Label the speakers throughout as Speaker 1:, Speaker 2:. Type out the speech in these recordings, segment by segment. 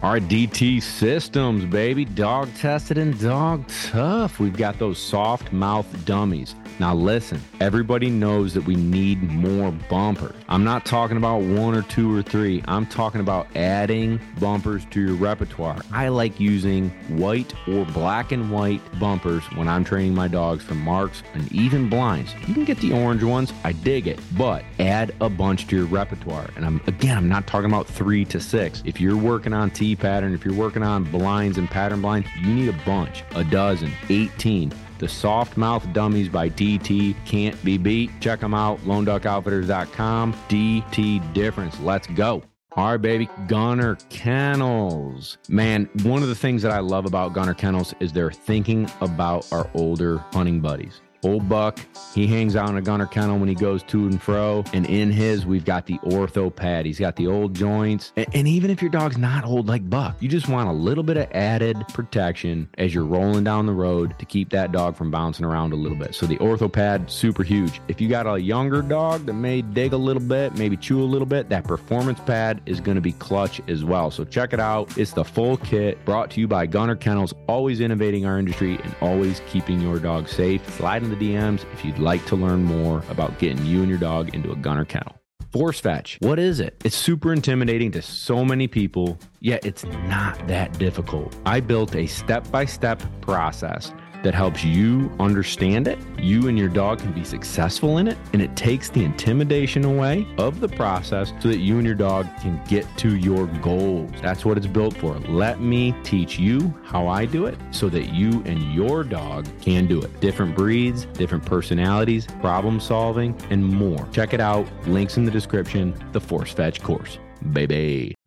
Speaker 1: Our DT systems, baby. Dog tested and dog tough. We've got those soft mouth dummies. Now, listen, everybody knows that we need more bumpers. I'm not talking about one or two or three. I'm talking about adding bumpers to your repertoire. I like using white or black and white bumpers when I'm training my dogs for marks and even blinds. You can get the orange ones. I dig it, but add a bunch to your repertoire. And I'm again, I'm not talking about three to six. If you're working on Pattern, if you're working on blinds and pattern blinds, you need a bunch, a dozen, 18. The Soft Mouth Dummies by DT can't be beat. Check them out, loneduckoutfitters.com. DT difference. Let's go. All right, baby. Gunner Kennels. Man, one of the things that I love about Gunner Kennels is they're thinking about our older hunting buddies. Old Buck, he hangs out in a gunner kennel when he goes to and fro. And in his, we've got the ortho pad. He's got the old joints. And, and, even if your dog's not old like Buck, you just want a little bit of added protection as you're rolling down the road to keep that dog from bouncing around a little bit. So the ortho pad, super huge. If you got a younger dog that may dig a little bit, maybe chew a little bit, that performance pad is going to be clutch as well. So check it out. It's the full kit brought to you by Gunner Kennels, always innovating our industry and always keeping your dog safe. Slide in the DMs if you'd like to learn more about getting you and your dog into a gunner kennel. Force fetch. What is it? It's super intimidating to so many people, yet it's not that difficult. I built a step by step process that helps you understand it. You and your dog can be successful in it, and it takes the intimidation away of the process so that you and your dog can get to your goals. That's what it's built for. Let me teach you how I do it so that you and your dog can do it. Different breeds, different personalities, problem solving, and more. Check it out. Links in the description. The Force Fetch course. Baby.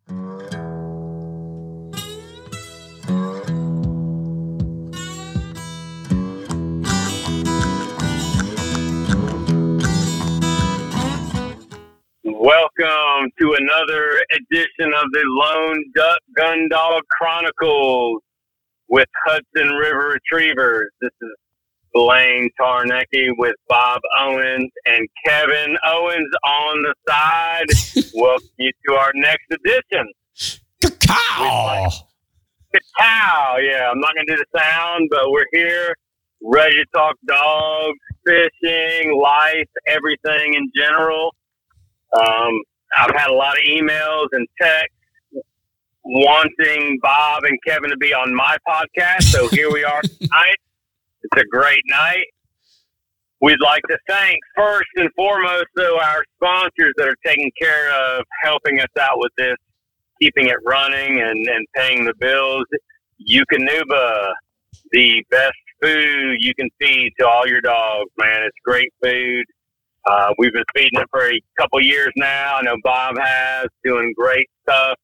Speaker 2: Welcome to another edition of the Lone Duck Gun Dog Chronicles with Hudson River Retrievers. This is Blaine Tarnecki with Bob Owens and Kevin Owens on the side. Welcome you to our next edition.
Speaker 3: Cacao.
Speaker 2: Cacao. Yeah, I'm not going to do the sound, but we're here ready to talk dogs, fishing, life, everything in general. Um, I've had a lot of emails and texts wanting Bob and Kevin to be on my podcast. So here we are tonight. It's a great night. We'd like to thank first and foremost, though, our sponsors that are taking care of helping us out with this, keeping it running and, and paying the bills. Eukanuba, the best food you can feed to all your dogs, man. It's great food. Uh, we've been feeding it for a couple years now. I know Bob has, doing great stuff.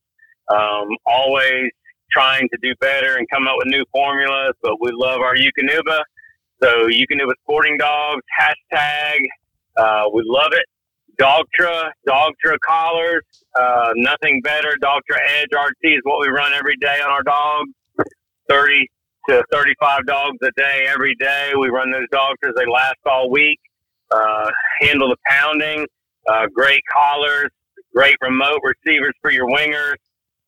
Speaker 2: Um, always trying to do better and come up with new formulas, but we love our Eukanuba. So Eukanuba Sporting Dogs, hashtag, uh, we love it. Dogtra, Dogtra collars, uh, nothing better. Dogtra Edge RT is what we run every day on our dogs. 30 to 35 dogs a day every day. We run those Dogtras. They last all week uh, handle the pounding, uh, great collars, great remote receivers for your wingers,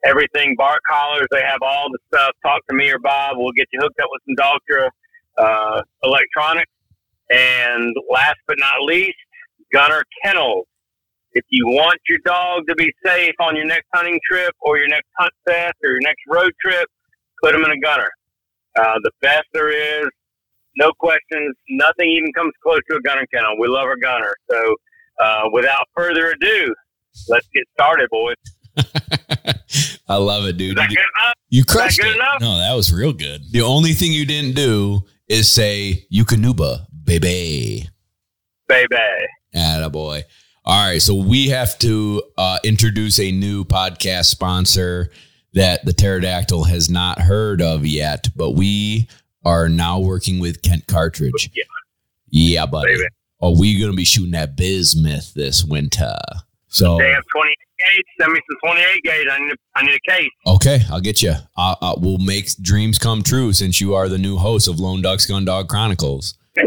Speaker 2: everything bark collars. They have all the stuff. Talk to me or Bob. We'll get you hooked up with some Dogtra uh, electronics. And last but not least, Gunner Kennels. If you want your dog to be safe on your next hunting trip or your next hunt fest or your next road trip, put them in a gunner. Uh, the best there is, no questions. Nothing even comes close to a gunner kennel. We love our gunner. So, uh, without further ado, let's get started, boys.
Speaker 3: I love it, dude.
Speaker 2: Is that
Speaker 3: You,
Speaker 2: good enough?
Speaker 3: you
Speaker 2: Is that
Speaker 3: crushed
Speaker 2: good
Speaker 3: it.
Speaker 2: enough?
Speaker 3: No, that was real good. The only thing you didn't do is say Eukanuba, baby.
Speaker 2: Baby.
Speaker 3: Attaboy. All right, so we have to uh, introduce a new podcast sponsor that the pterodactyl has not heard of yet, but we are now working with Kent Cartridge.
Speaker 2: Yeah.
Speaker 3: Yeah, buddy.
Speaker 2: Baby.
Speaker 3: Oh, we going to be shooting that bismuth this winter. So
Speaker 2: They have 28 gauge. Send me some 28 gauge. I need a, I need a case.
Speaker 3: okay, I'll get you. Uh, uh, we'll make dreams come true since you are the new host of Lone Ducks Gun Dog Chronicles.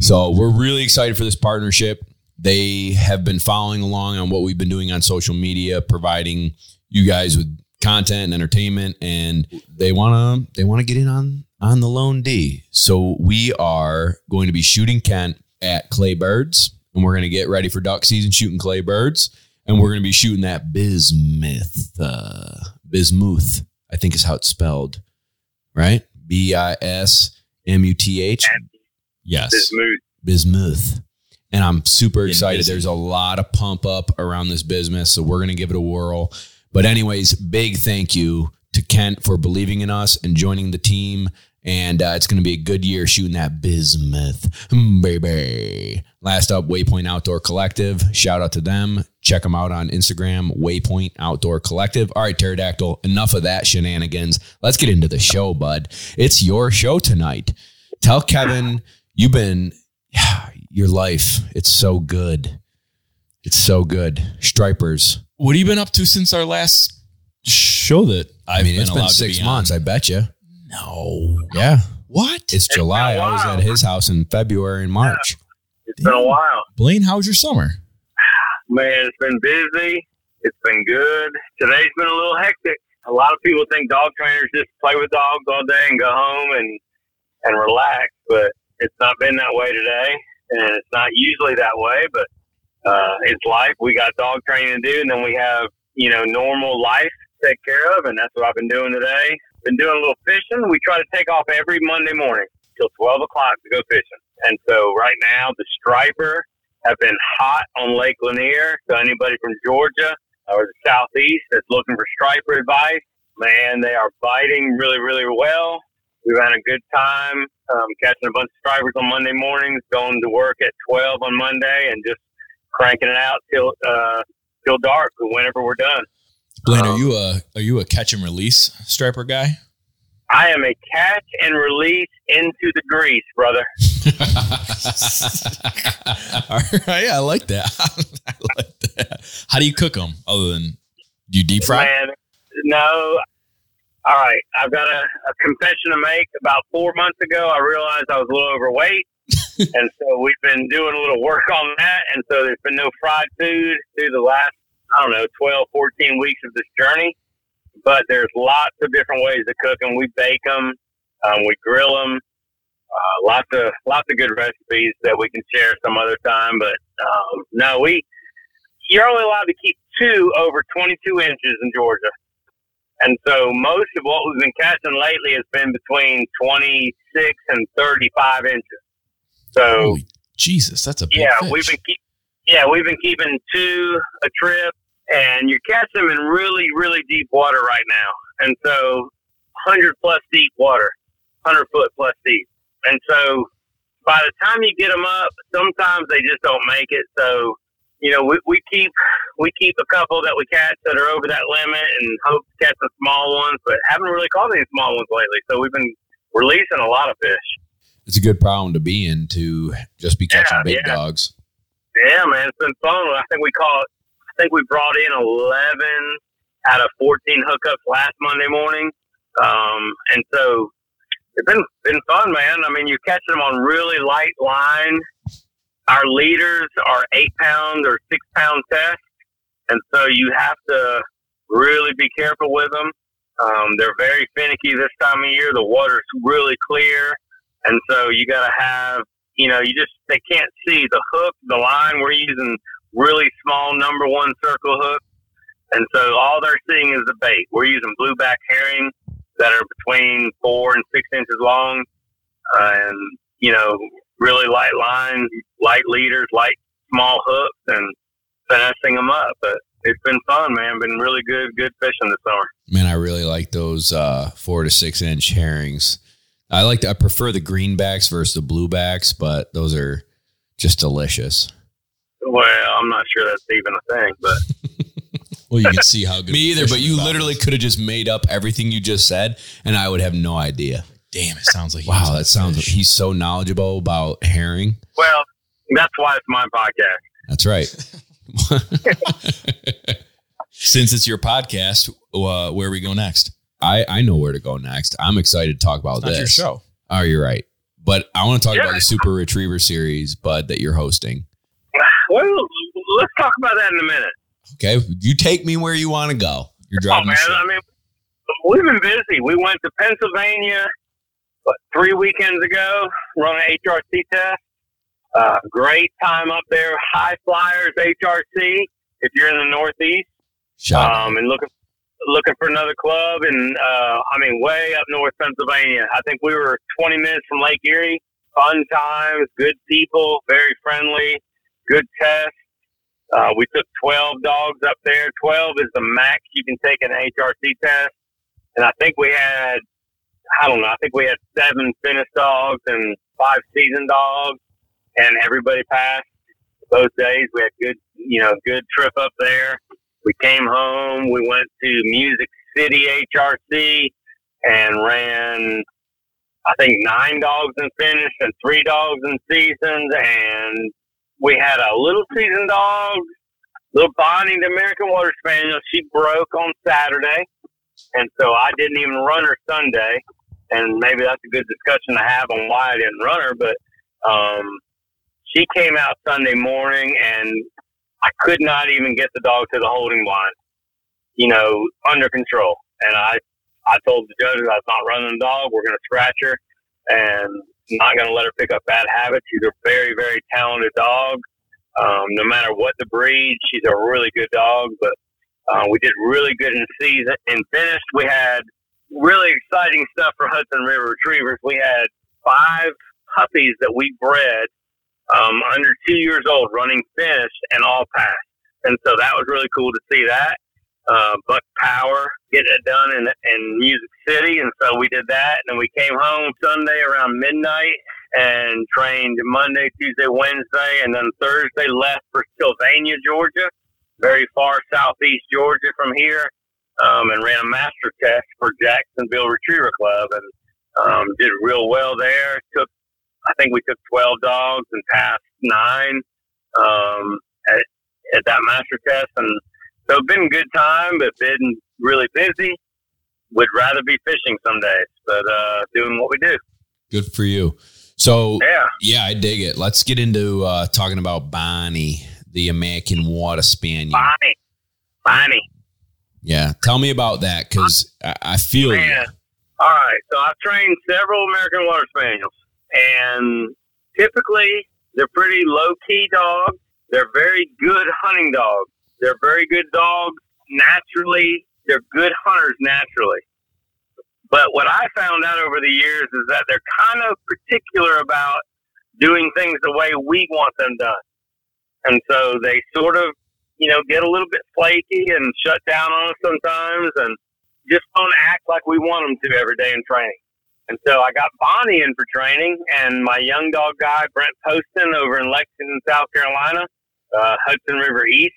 Speaker 3: So we're really excited for this partnership. They have been following along on what we've been doing on social media, providing you guys with
Speaker 1: content and entertainment, and they want to they want to get in on on the lone D. So we are going to be shooting Kent at Clay Birds, and we're going to get ready for duck season shooting Clay Birds, and we're going to be shooting that bismuth, uh, bismuth. I think is how it's spelled, right? B I S M U T H.
Speaker 3: Yes.
Speaker 2: Bismuth.
Speaker 1: Bismuth. And I'm super excited. There's a lot of pump up around this business. So we're going to give it a whirl. But, anyways, big thank you to Kent for believing in us and joining the team. And uh, it's going to be a good year shooting that bismuth, Mm, baby. Last up, Waypoint Outdoor Collective. Shout out to them. Check them out on Instagram, Waypoint Outdoor Collective. All right, Pterodactyl, enough of that shenanigans. Let's get into the show, bud. It's your show tonight. Tell Kevin you've been your life. It's so good. It's so good. Stripers.
Speaker 3: What have you been up to since our last show that I've
Speaker 1: I mean, it's
Speaker 3: been
Speaker 1: been
Speaker 3: allowed to
Speaker 1: six
Speaker 3: be
Speaker 1: months.
Speaker 3: on?
Speaker 1: I bet you.
Speaker 3: No.
Speaker 1: Yeah,
Speaker 3: What?
Speaker 1: it's July. I was at his house in February and March.
Speaker 2: It's been a while.
Speaker 3: Blaine, how was your summer?
Speaker 2: Man, it's been busy. It's been good. Today's been a little hectic. A lot of people think dog trainers just play with dogs all day and go home and and relax, but it's not been that way today, and it's not usually that way. But uh, it's life. We got dog training to do, and then we have you know normal life to take care of, and that's what I've been doing today. Been doing a little fishing. We try to take off every Monday morning till twelve o'clock to go fishing, and so right now the striper have been hot on Lake Lanier. So anybody from Georgia or the southeast that's looking for striper advice, man, they are biting really, really well. We've had a good time um, catching a bunch of stripers on Monday mornings, going to work at twelve on Monday, and just cranking it out till uh, till dark whenever we're done.
Speaker 3: Blaine, are
Speaker 2: Um,
Speaker 3: you a are you a catch and release striper guy?
Speaker 2: I am a catch and release into the grease, brother.
Speaker 3: All right, I like that. I like that. How do you cook them? Other than do you deep fry?
Speaker 2: Man, no. All right, I've got a, a confession to make. About four months ago, I realized I was a little overweight, and so we've been doing a little work on that. And so there's been no fried food through the last, I don't know, 12, 14 weeks of this journey. But there's lots of different ways to cook them. We bake them, um, we grill them. Uh, lots of lots of good recipes that we can share some other time. But um, no, we you're only allowed to keep two over 22 inches in Georgia. And so most of what we've been catching lately has been between 26 and 35 inches. So
Speaker 3: Holy Jesus, that's a big
Speaker 2: yeah,
Speaker 3: fish.
Speaker 2: we've been keep, yeah we've been keeping two a trip, and you're catching them in really really deep water right now, and so 100 plus deep water, 100 foot plus deep, and so by the time you get them up, sometimes they just don't make it. So you know we, we keep we keep a couple that we catch that are over that limit, and hope to catch some small ones, but haven't really caught any small ones lately. So we've been releasing a lot of fish.
Speaker 1: It's a good problem to be in to just be catching
Speaker 2: Yeah,
Speaker 1: big
Speaker 2: yeah.
Speaker 1: dogs.
Speaker 2: Yeah, man, it's been fun. I think we caught. I think we brought in eleven out of fourteen hookups last Monday morning, um, and so it's been been fun, man. I mean, you're catching them on really light line. Our leaders are eight pound or six pound test, and so you have to really be careful with them. Um, they're very finicky this time of year. The water's really clear, and so you got to have you know, you just they can't see the hook, the line. We're using really small number one circle hooks, and so all they're seeing is the bait. We're using blueback herring that are between four and six inches long, uh, and you know, really light line, light leaders, light small hooks, and finessing them up. But it's been fun, man. Been really good, good fishing this summer.
Speaker 1: Man, I really like those uh, four to six inch herrings. I like. I prefer the greenbacks versus the bluebacks, but those are just delicious.
Speaker 2: Well, I'm not sure that's even a thing, but
Speaker 3: well, you can see how good.
Speaker 1: Me either, but you literally could have just made up everything you just said, and I would have no idea.
Speaker 3: Damn, it sounds like
Speaker 1: Wow, that sounds.
Speaker 3: fish.
Speaker 1: He's so knowledgeable about herring.
Speaker 2: well, that's why it's my podcast.
Speaker 1: That's right.
Speaker 3: Since it's your podcast, uh, where we go next?
Speaker 1: I I know where to go next. I'm excited to talk about
Speaker 3: It's not
Speaker 1: this.
Speaker 3: your show.
Speaker 1: Oh, you're right. But I want to talk
Speaker 2: Yeah.
Speaker 1: about the Super Retriever series, Bud, that you're hosting.
Speaker 2: Well, let's talk about that in a minute.
Speaker 1: Okay, you take me where you want to go.
Speaker 3: You're
Speaker 2: Oh
Speaker 3: driving.
Speaker 2: man,
Speaker 3: the ship.
Speaker 2: I mean, we've been busy. We went to Pennsylvania what, three weekends ago, run an HRC test. Uh, great time up there. High Flyers HRC. If you're in the Northeast,
Speaker 3: Shot.
Speaker 2: um, and looking looking for another club, and uh, I mean, way up north Pennsylvania. I think we were 20 minutes from Lake Erie. Fun times, good people, very friendly, good test. Uh, we took 12 dogs up there. 12 is the max you can take an HRC test. And I think we had, I don't know, I think we had seven finished dogs and five seasoned dogs, and everybody passed both days. We had good, you know, good trip up there. We came home. We went to Music City HRC and ran, I think, nine dogs in finish and three dogs in seasons. And we had a little seasoned dog, little Bonnie, the American Water Spaniel. She broke on Saturday. And so I didn't even run her Sunday. And maybe that's a good discussion to have on why I didn't run her. But um, she came out Sunday morning and I could not even get the dog to the holding line, you know, under control. And I, I told the judges I was not running the dog. We're going to scratch her and not going to let her pick up bad habits. She's a very, very talented dog. Um, no matter what the breed, she's a really good dog. But uh, we did really good in the season. In finished, we had really exciting stuff for Hudson River Retrievers. We had five puppies that we bred um, under two years old running finished and all passed. And so that was really cool to see that. Uh, Buck Power getting it done in, in Music City. And so we did that. And then we came home Sunday around midnight and trained Monday, Tuesday, Wednesday, and then Thursday left for Sylvania, Georgia, very far southeast Georgia from here, um, and ran a master test for Jacksonville Retriever Club and um, did real well there. Took, I think we took 12 dogs and passed nine um, at, at that master test. And so it's been a good time, but been really busy. Would rather be fishing some days, but uh, doing what we do.
Speaker 1: Good for you. So
Speaker 2: Yeah.
Speaker 1: yeah, I dig it. Let's get into uh, talking about Bonnie, the American Water Spaniel.
Speaker 2: Bonnie. Bonnie.
Speaker 1: Yeah, tell me about that because I, I feel you.
Speaker 2: All right. So I've trained several American Water Spaniels, and typically they're pretty low key dogs. They're very good hunting dogs. They're very good dogs naturally. They're good hunters naturally. But what I found out over the years is that they're kind of particular about doing things the way we want them done. And so they sort of, you know, get a little bit flaky and shut down on us sometimes and just don't act like we want them to every day in training. And so I got Bonnie in for training, and my young dog guy, Brent Poston, over in Lexington, South Carolina, uh, Hudson River East,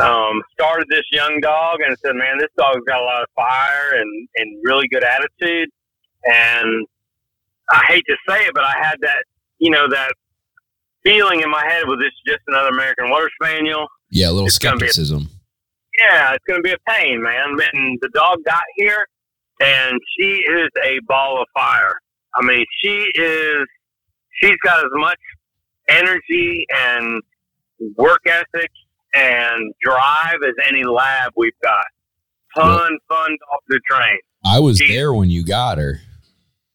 Speaker 2: um, started this young dog and said, Man, this dog's got a lot of fire and, and really good attitude. And I hate to say it, but I had that, you know, that feeling in my head was this just another American Water Spaniel?
Speaker 1: Yeah, a little
Speaker 2: It's gonna a-
Speaker 1: skepticism.
Speaker 2: yeah, it's going to be a pain, man. And the dog got here, and she is a ball of fire. I mean, she is, she's got as much energy and work ethic and drive as any lab we've got. Fun, fun dog to train.
Speaker 1: I was
Speaker 2: She-
Speaker 1: there when you got her.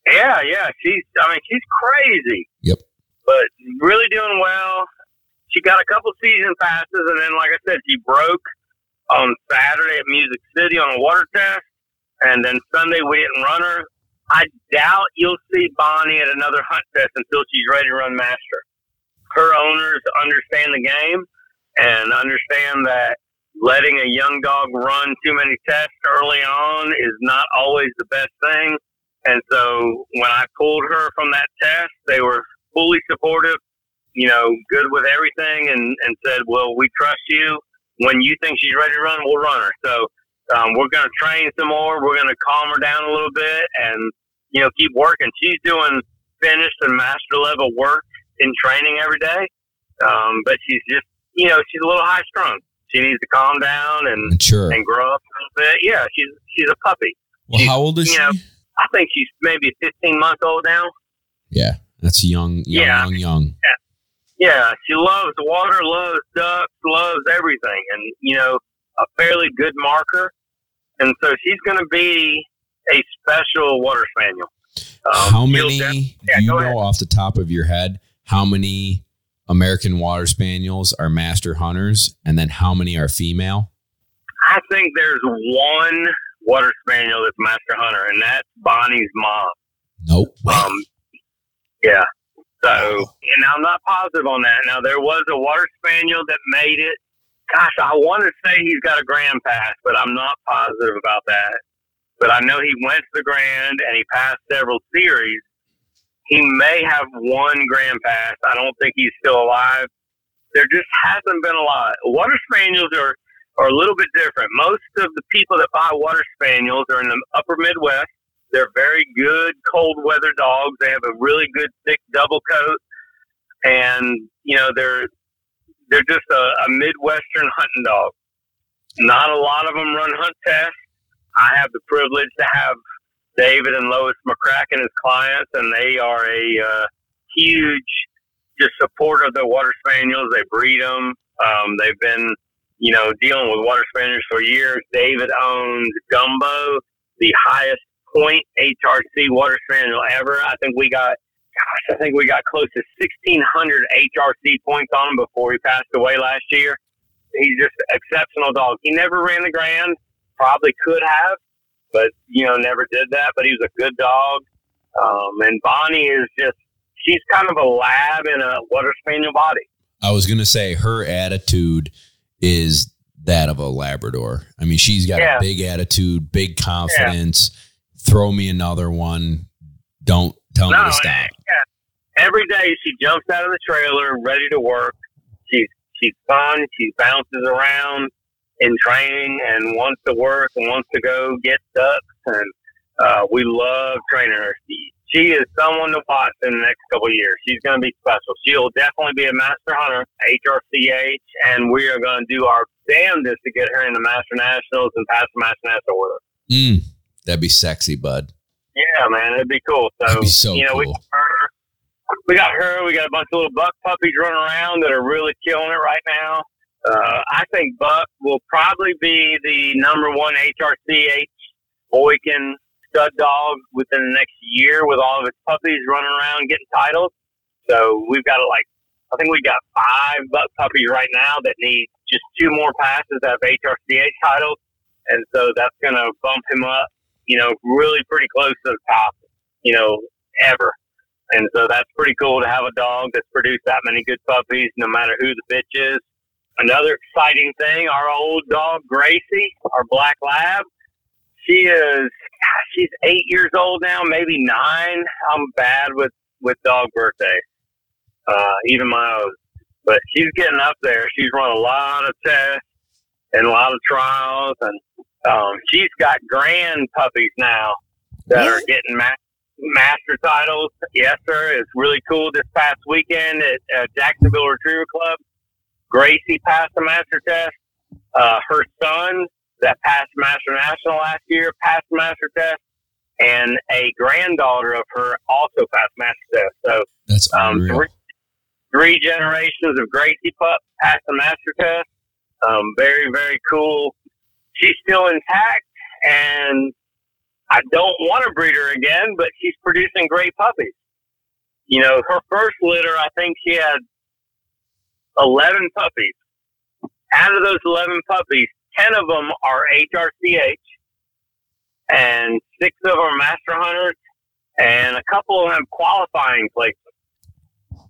Speaker 2: Yeah, yeah. She's, I mean, she's crazy.
Speaker 1: Yep.
Speaker 2: But really doing well. She got a couple season passes, and then, like I said, she broke on Saturday at Music City on a water test, and then Sunday we didn't run her. I doubt you'll see Bonnie at another hunt test until she's ready to run master. Her owners understand the game and understand that letting a young dog run too many tests early on is not always the best thing. And so when I pulled her from that test, they were fully supportive, you know, good with everything and, and said, well, we trust you. When you think she's ready to run, we'll run her. So um, we're going to train some more. We're going to calm her down a little bit and, you know, keep working. She's doing finished and master level work in training every day. Um, but she's just, you know, she's a little high strung. She needs to calm down and,
Speaker 1: Mature.
Speaker 2: and grow up a little bit. Yeah, she's, she's a puppy.
Speaker 3: Well, how old is she?
Speaker 2: know, I think she's maybe 15 months old now.
Speaker 1: Yeah, that's young, young,
Speaker 2: Yeah.
Speaker 1: young, young.
Speaker 2: Yeah, she loves water, loves ducks, loves everything, and you know, a fairly good marker. And so she's going to be a special water spaniel. Um,
Speaker 1: how many
Speaker 2: def-
Speaker 1: do
Speaker 2: yeah,
Speaker 1: you know
Speaker 2: ahead.
Speaker 1: off the top of your head? How many American Water Spaniels are master hunters, and then how many are female?
Speaker 2: I think there's one water spaniel that's master hunter, and that's Bonnie's mom.
Speaker 1: Nope.
Speaker 2: Um, yeah. So, and I'm not positive on that. Now, there was a water spaniel that made it. Gosh, I want to say he's got a grand pass, but I'm not positive about that. But I know he went to the grand and he passed several series. He may have one grand pass. I don't think he's still alive. There just hasn't been a lot. Water spaniels are, are a little bit different. Most of the people that buy water spaniels are in the upper Midwest. They're very good cold weather dogs. They have a really good thick double coat, and you know they're they're just a, a midwestern hunting dog. Not a lot of them run hunt tests. I have the privilege to have David and Lois McCracken as clients, and they are a uh, huge just supporter of the water spaniels. They breed them. Um, they've been, you know, dealing with water spaniels for years. David owns Gumbo, the highest point HRC water spaniel ever. I think we got, gosh, I think we got close to 1,600 HRC points on him before he passed away last year. He's just an exceptional dog. He never ran the grand, probably could have, but, you know, never did that. But he was a good dog. Um, and Bonnie is just, she's kind of a lab in a water spaniel body.
Speaker 1: I was gonna say her attitude is that of a Labrador. I mean, she's got
Speaker 2: Yeah.
Speaker 1: a big attitude, big confidence. Throw me another one. Don't tell me
Speaker 2: No,
Speaker 1: to stop.
Speaker 2: Yeah. Every day she jumps out of the trailer, ready to work. She's she's fun. She bounces around in training and wants to work and wants to go get ducks. And uh, we love training her. She, she is someone to watch in the next couple of years. She's going to be special. She'll definitely be a master hunter, HRCH, and we are going to do our damnedest to get her into master nationals and pass the master national with her.
Speaker 1: Mm, that'd be sexy, bud.
Speaker 2: Yeah, man, it'd be cool. So,
Speaker 1: be so
Speaker 2: you know, we
Speaker 1: cool.
Speaker 2: got her. We got her. We got a bunch of little buck puppies running around that are really killing it right now. Uh, I think Buck will probably be the number one HRCH Boykin stud dog within the next year with all of his puppies running around getting titles. So we've got like, I think we got five buck puppies right now that need just two more passes to have HRCH titles. And so that's going to bump him up you know, really pretty close to the top, you know, ever. And so that's pretty cool to have a dog that's produced that many good puppies, no matter who the bitch is. Another exciting thing, our old dog Gracie, our black lab, she is, she's eight years old now, maybe nine. I'm bad with, with dog birthdays, uh, even my own. But she's getting up there. She's run a lot of tests and a lot of trials and um, she's got grand puppies now that are getting ma- master titles. Yes, sir. It's really cool. This past weekend at uh, Jacksonville Retriever Club, Gracie passed the master test. Uh, her son that passed master national last year passed the master test, and a granddaughter of her also passed master test. So
Speaker 1: That's
Speaker 2: um, three, three generations of Gracie pup passed the master test. Um, very, very cool. She's still intact, and I don't want to breed her again, but she's producing great puppies. You know, her first litter, I think she had 11 puppies. Out of those 11 puppies, 10 of them are HRCH, and six of them are master hunters, and a couple of them have qualifying placements.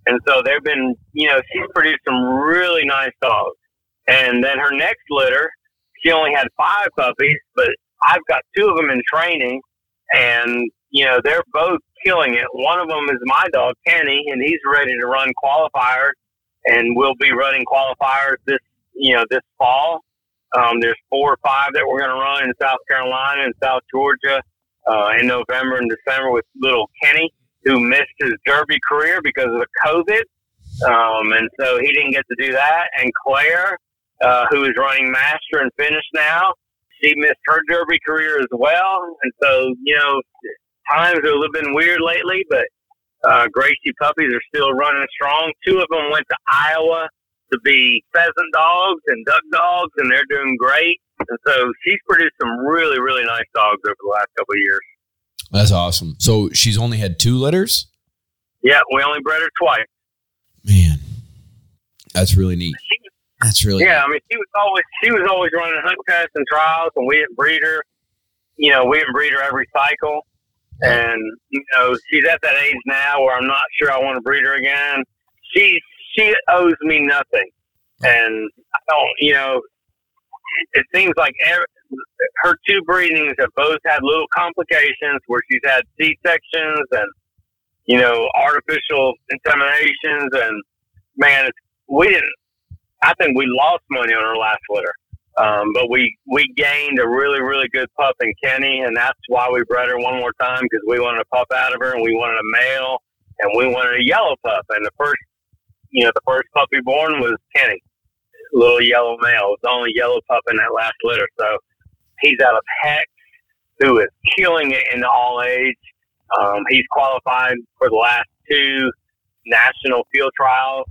Speaker 2: And so they've been, you know, she's produced some really nice dogs. And then her next litter, she only had five puppies, but I've got two of them in training, and you know they're both killing it. One of them is my dog Kenny, and he's ready to run qualifiers, and we'll be running qualifiers this, you know, this fall. Um, there's four or five that we're going to run in South Carolina and South Georgia uh, in November and December with little Kenny, who missed his Derby career because of the COVID, um, and so he didn't get to do that. And Claire, uh, who is running master and finish now. She missed her derby career as well, and so you know times are a little bit weird lately, but uh, Gracie puppies are still running strong. Two of them went to Iowa to be pheasant dogs and duck dogs, and they're doing great. And so she's produced some really, really nice dogs over the last couple of years.
Speaker 1: That's awesome. So she's only had two litters?
Speaker 2: Yeah, we only bred her twice.
Speaker 1: Man, that's really neat. That's really
Speaker 2: yeah. I mean, she was always she was always running hunt tests and trials, and we didn't breed her. You know, we didn't breed her every cycle, and you know, she's at that age now where I'm not sure I want to breed her again. She she owes me nothing, and I don't. You know, it seems like every, her two breedings have both had little complications where she's had C sections and you know artificial inseminations, and man, it's, we didn't. I think we lost money on our last litter. Um, but we, we gained a really, really good pup in Kenny, and that's why we bred her one more time because we wanted a pup out of her, and we wanted a male, and we wanted a yellow pup. And the first, you know, the first puppy born was Kenny, little yellow male. It was the only yellow pup in that last litter. So he's out of Hex, who is killing it in all age. Um, he's qualified for the last two national field trials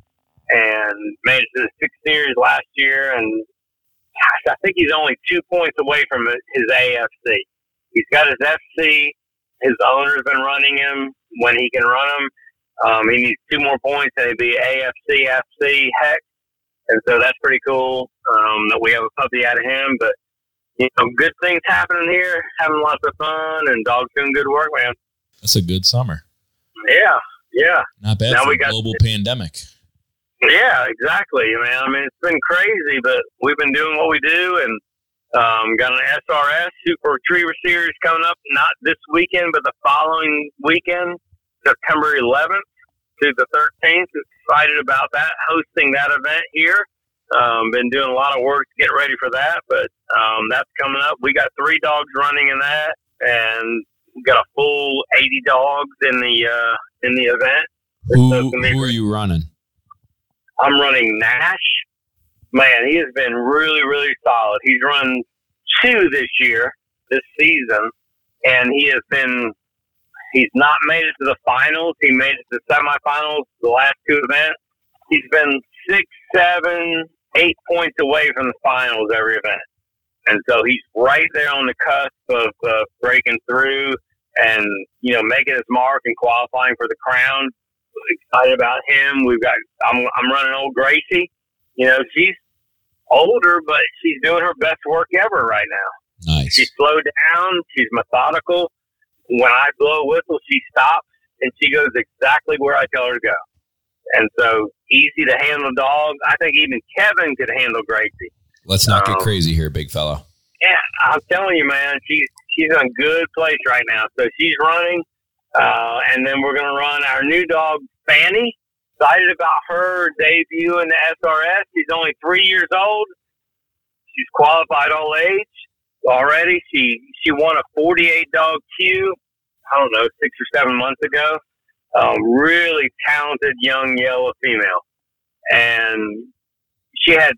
Speaker 2: and made it to the sixth series last year. And gosh, I think he's only two points away from his AFC. He's got his FC. His owner's been running him when he can run him. Um, he needs two more points, and it'd be AFC, FC, heck. And so that's pretty cool um, that we have a puppy out of him. But, you know, good things happening here, having lots of fun, and dogs doing good work, man.
Speaker 3: That's a good summer.
Speaker 2: Yeah, yeah.
Speaker 3: Not bad
Speaker 2: Now
Speaker 3: for
Speaker 2: we
Speaker 3: a
Speaker 2: got-
Speaker 3: global pandemic.
Speaker 2: Yeah, exactly, man. I mean, it's been crazy, but we've been doing what we do, and um, got an SRS Super Retriever Series coming up. Not this weekend, but the following weekend, September 11th to the 13th. Excited about that, hosting that event here. Um, been doing a lot of work to get ready for that, but um, that's coming up. We got three dogs running in that, and we got a full 80 dogs in the uh, in the event.
Speaker 1: Who,
Speaker 2: So it's gonna be
Speaker 1: who are you running?
Speaker 2: I'm running Nash. Man, he has been really, really solid. He's run two this year, this season, and he has been. He's not made it to the finals. He made it to the semifinals, the last two events. He's been six, seven, eight points away from the finals every event, and so he's right there on the cusp of uh, breaking through and you know making his mark and qualifying for the crown excited about him. We've got I'm I'm running old Gracie. You know, she's older, but she's doing her best work ever right now.
Speaker 1: Nice.
Speaker 2: She's slowed down. She's methodical. When I blow a whistle, she stops and she goes exactly where I tell her to go. And so easy to handle dog. I think even Kevin could handle Gracie.
Speaker 1: Let's not get
Speaker 2: Um,
Speaker 1: crazy here, big fella.
Speaker 2: Yeah, I'm telling you, man, she's she's in a good place right now. So she's running, uh, and then we're gonna run our new dog Fanny. Excited about her debut in the SRS. She's only three years old. She's qualified all age already. She she won a 48 dog Q. I don't know, six or seven months ago. Um, really talented young yellow female, and she had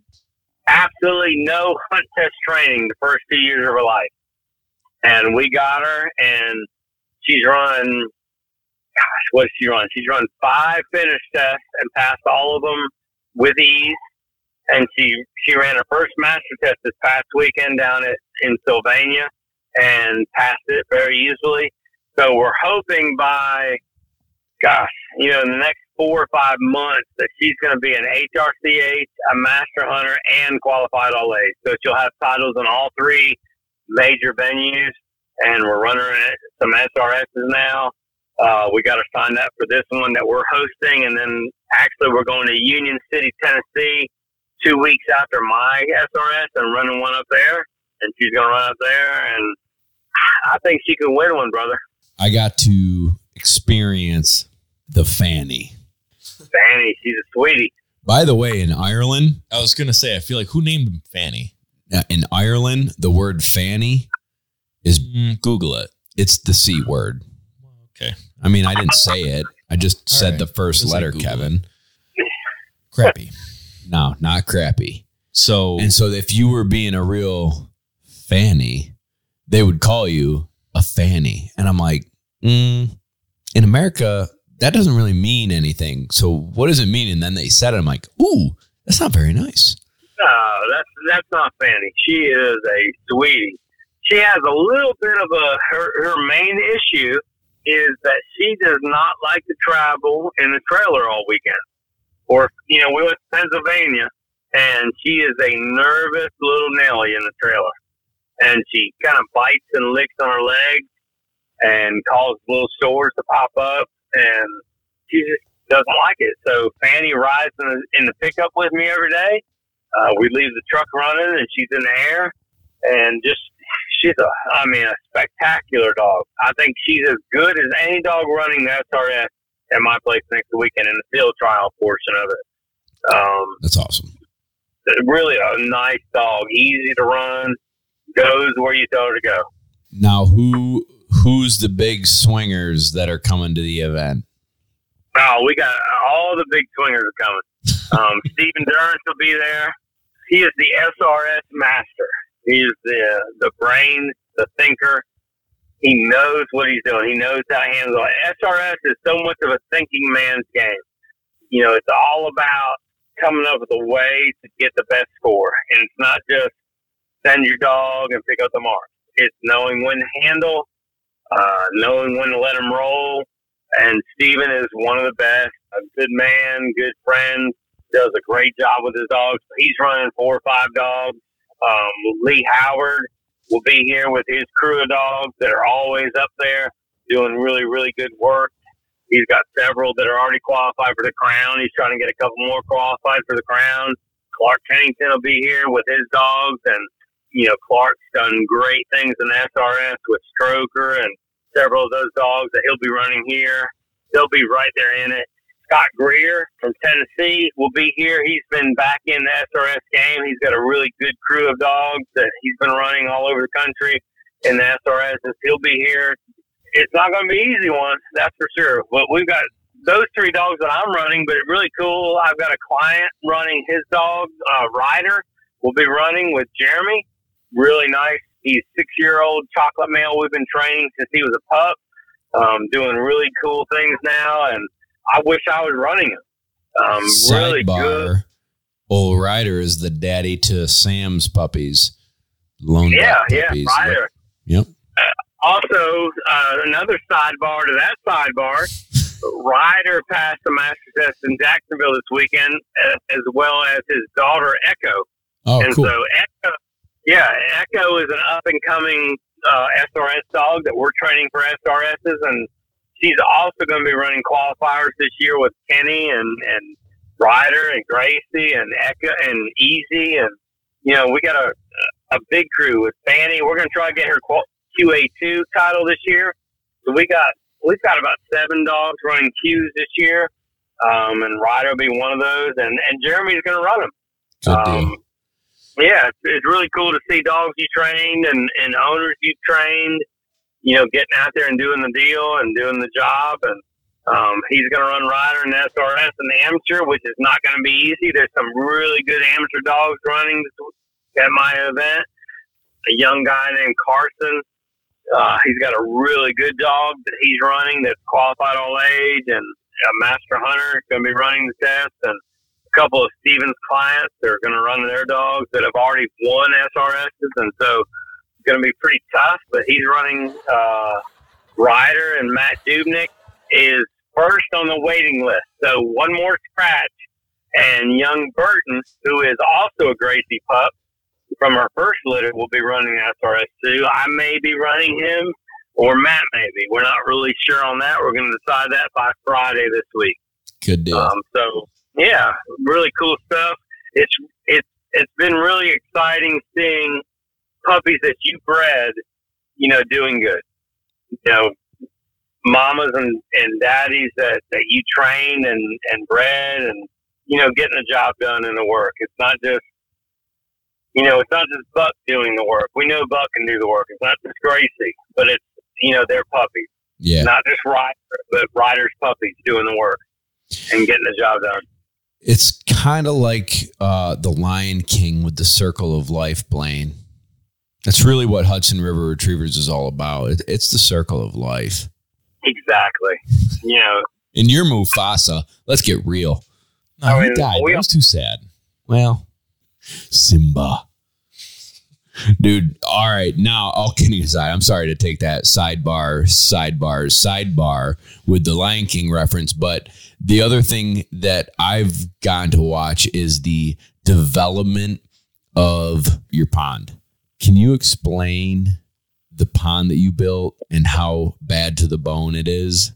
Speaker 2: absolutely no hunt test training the first two years of her life. And we got her, and she's run, gosh, what did she run? She's run five finish tests and passed all of them with ease. And she, she ran her first master test this past weekend down at, in Sylvania and passed it very easily. So we're hoping by, gosh, you know, in the next four or five months that she's going to be an HRCH, a master hunter, and qualified all age. So she'll have titles in all three major venues, and we're running some SRSs now. Uh, we got to sign up for this one that we're hosting, and then actually we're going to Union City, Tennessee, two weeks after my SRS, and running one up there. And she's going to run up there, and I think she can win one, brother.
Speaker 1: I got to experience the Fanny.
Speaker 2: Fanny, she's a sweetie.
Speaker 1: By the way, in Ireland,
Speaker 3: I was gonna say, I feel like who named him Fanny?
Speaker 1: uh, in Ireland, the word Fanny is
Speaker 3: Mm, Google it.
Speaker 1: it's the C word.
Speaker 3: Okay.
Speaker 1: I mean, I didn't say it. I just
Speaker 3: All
Speaker 1: said
Speaker 3: right.
Speaker 1: the first
Speaker 3: Just say
Speaker 1: letter,
Speaker 3: Google
Speaker 1: Kevin.
Speaker 3: Crappy.
Speaker 1: No, not crappy.
Speaker 3: So
Speaker 1: And so if you were being a real fanny, they would call you a fanny. And I'm like, mm, in America, that doesn't really mean anything. So what does it mean? And then they said it. I'm like, ooh, that's not very nice.
Speaker 2: No, that's that's not Fanny. She is a sweetie. She has a little bit of a her her main issue is that she does not like to travel in the trailer all weekend. Or you know, we went to Pennsylvania and she is a nervous little Nelly in the trailer. And she kind of bites and licks on her legs and causes little sores to pop up and she just doesn't like it. So Fanny rides in the, in the pickup with me every day. Uh, we leave the truck running and she's in the air and just she's a I mean a spectacular dog. I think she's as good as any dog running the SRS at my place next weekend in the field trial portion of it. Um,
Speaker 1: That's awesome.
Speaker 2: really a nice dog, easy to run, goes where you tell her to go.
Speaker 1: Now, who who's the big swingers that are coming to the event?
Speaker 2: Oh, we got all the big swingers are coming. Um, Stephen Durrance will be there. He is the SRS master. He is the the brain, the thinker. He knows what he's doing. He knows how to handle it. SRS is so much of a thinking man's game. You know, it's all about coming up with a way to get the best score. And it's not just send your dog and pick up the mark. It's knowing when to handle, uh, knowing when to let him roll. And Steven is one of the best. A good man, good friend, does a great job with his dogs. He's running four or five dogs. Um, Lee Howard will be here with his crew of dogs that are always up there doing really, really good work. He's got several that are already qualified for the crown. He's trying to get a couple more qualified for the crown. Clark Kennington will be here with his dogs, and you know Clark's done great things in SRS with Stroker and several of those dogs that he'll be running here. They'll be right there in it. Scott Greer from Tennessee will be here. He's been back in the SRS game. He's got a really good crew of dogs that he's been running all over the country in the SRS. He'll be here. It's not going to be easy one, that's for sure. But we've got those three dogs that I'm running, but really cool. I've got a client running his dog, uh, Ryder, will be running with Jeremy. Really nice. He's six year old chocolate male. We've been training since he was a pup, um, doing really cool things now. And I wish I was running him. Um, really good.
Speaker 1: Sidebar. Old Ryder is the daddy to Sam's puppies. Lone
Speaker 2: Yeah, yeah. Ryder.
Speaker 1: Yep.
Speaker 2: Also, uh, another sidebar to that sidebar, Ryder passed the master test in Jacksonville this weekend, uh, as well as his daughter Echo.
Speaker 1: Oh,
Speaker 2: and
Speaker 1: cool.
Speaker 2: so Echo, yeah, Echo is an up and coming uh, SRS dog that we're training for SRSs, and she's also going to be running qualifiers this year with Kenny and and Ryder and Gracie and Echo and Easy, and you know we got a a big crew with Fanny. We're going to try to get her QA two title this year. So we got we've got about seven dogs running Qs this year, um, and Ryder will be one of those, and and Jeremy's going to run them. Um, yeah, it's, it's really cool to see dogs you trained and, and owners you trained, you know, getting out there and doing the deal and doing the job. And um, he's going to run Ryder and SRS and the amateur, which is not going to be easy. There's some really good amateur dogs running at my event. A young guy named Carson. Uh, he's got a really good dog that he's running that's qualified all age, and a master hunter going to be running the test. And a couple of Stevens clients are going to run their dogs that have already won SRSs, and so going to be pretty tough. But he's running uh, Ryder, and Matt Dubnik is first on the waiting list. So one more scratch, and young Burton, who is also a Gracie pup from our first litter, will be running SRS2. I may be running him, or Matt maybe. We're not really sure on that. We're going to decide that by Friday this week.
Speaker 1: Good deal.
Speaker 2: Um, so yeah, really cool stuff. It's it's it's been really exciting seeing puppies that you bred, you know, doing good. You know, mamas and, and daddies that, that you trained and, and bred and, you know, getting the job done in the work. It's not just you know, it's not just Buck doing the work. We know Buck can do the work. It's not just Gracie, but it's you know, they're puppies.
Speaker 1: yeah.
Speaker 2: Not just Ryder, but Ryder's puppies doing the work and getting the job done.
Speaker 1: It's kind of like uh, the Lion King with the circle of life, Blaine. That's really what Hudson River Retrievers is all about. It, it's the circle of life.
Speaker 2: Exactly. You know,
Speaker 1: And you're Mufasa. Let's get real. No,
Speaker 2: I
Speaker 1: he died.
Speaker 2: we-
Speaker 1: That was too sad. Well, Simba. Dude, all right. Now, all kidding aside, I'm sorry to take that sidebar, sidebar, sidebar with the Lion King reference, but the other thing that I've gone to watch is the development of your pond. Can you explain the pond that you built and how bad to the bone it is?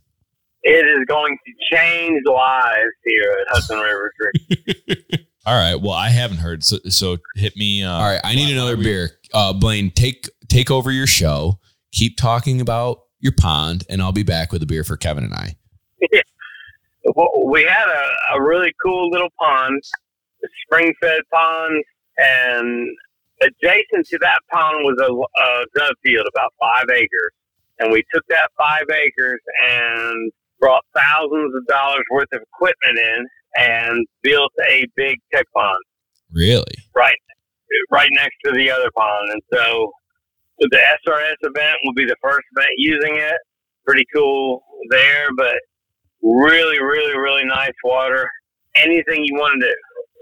Speaker 2: It is going to change lives here at Hudson River Creek.
Speaker 3: All right. Well, I haven't heard. So, so hit me. Uh,
Speaker 1: All right, I need another beer. Uh, Blaine, take take over your show. Keep talking about your pond, and I'll be back with a beer for Kevin and I.
Speaker 2: Well, we had a, a really cool little pond, a spring fed pond, and adjacent to that pond was a, a dove field about five acres. And we took that five acres and brought thousands of dollars worth of equipment in and built a big tech pond
Speaker 3: Really?
Speaker 2: right right next to the other pond. And so the SRS event will be the first event using it. Pretty cool there, but really, really, really nice water. Anything you want to do,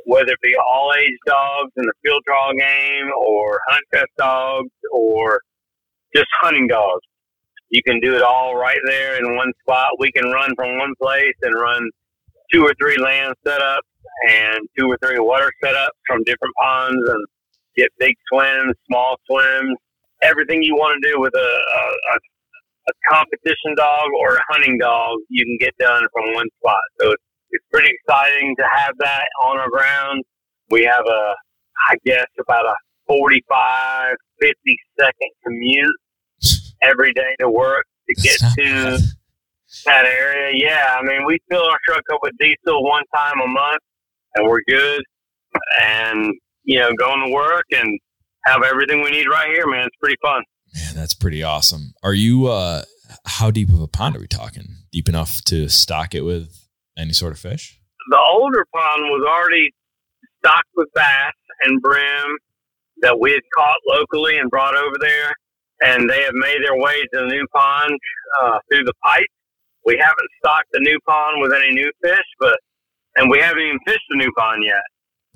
Speaker 2: whether it be all age dogs in the field trial game or hunt fest dogs or just hunting dogs. You can do it all right there in one spot. We can run from one place and run two or three land setups and two or three water setups from different ponds and get big swims, small swims, everything you want to do with a, a, a, competition dog or a hunting dog, you can get done from one spot. So it's, it's pretty exciting to have that on our grounds. We have a, I guess, about a 45, 50 second commute every day to work to get to that area. Yeah, I mean, we fill our truck up with diesel one time a month, and we're good. And you know, going to work and have everything we need right here, man. It's pretty fun.
Speaker 3: Man, that's pretty awesome. Are you? uh How deep of a pond are we talking? Deep enough to stock it with any sort of fish?
Speaker 2: The older pond was already stocked with bass and brim that we had caught locally and brought over there, and they have made their way to the new pond uh, through the pipe. We haven't stocked the new pond with any new fish, but and we haven't even fished the new pond yet.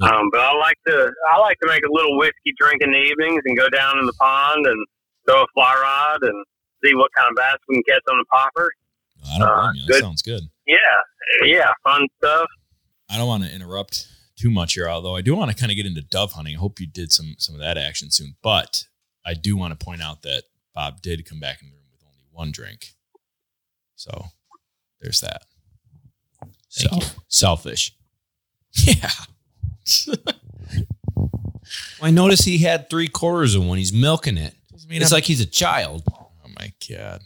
Speaker 2: Um, but I like to I like to make a little whiskey drink in the evenings and go down in the pond and throw a fly rod and see what kind of bass we can catch on the popper.
Speaker 3: I don't
Speaker 2: Uh,
Speaker 3: blame you. That
Speaker 2: good.
Speaker 3: sounds good.
Speaker 2: Yeah, yeah, fun stuff.
Speaker 3: I don't want to interrupt too much here, although I do want to kind of get into dove hunting. I hope you did some some of that action soon. But I do want to point out that Bob did come back in the room with only one drink. So there's that. Thank you.
Speaker 1: Self, selfish.
Speaker 3: Yeah.
Speaker 4: I noticed he had three quarters of one. He's milking it. It's like he's a child.
Speaker 3: Oh my god.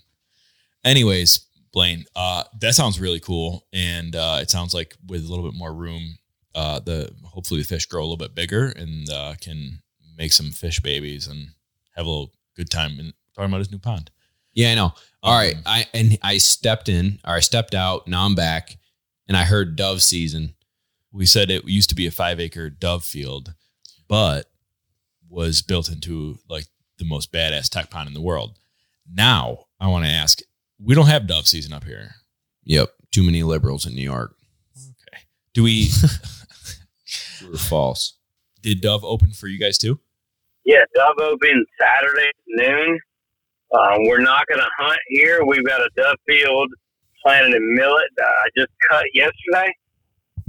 Speaker 3: Anyways, Blaine, uh, that sounds really cool, and uh, it sounds like with a little bit more room, uh, the hopefully the fish grow a little bit bigger and uh, can make some fish babies and have a little good time in talking about his new pond.
Speaker 4: Yeah, I know. All right,
Speaker 3: Um,
Speaker 4: I and I stepped in or I stepped out. Now I'm back, and I heard dove season.
Speaker 3: We said it used to be a five acre dove field, but was built into like the most badass tech pond in the world. Now I want to ask, we don't have dove season up here.
Speaker 4: Yep, too many liberals in New York.
Speaker 3: Okay. Do we
Speaker 4: True or false?
Speaker 3: did Dove open for you guys too?
Speaker 2: Yeah, dove open Saturday noon. Um, we're not going to hunt here. We've got a dove field planted in millet that I just cut yesterday.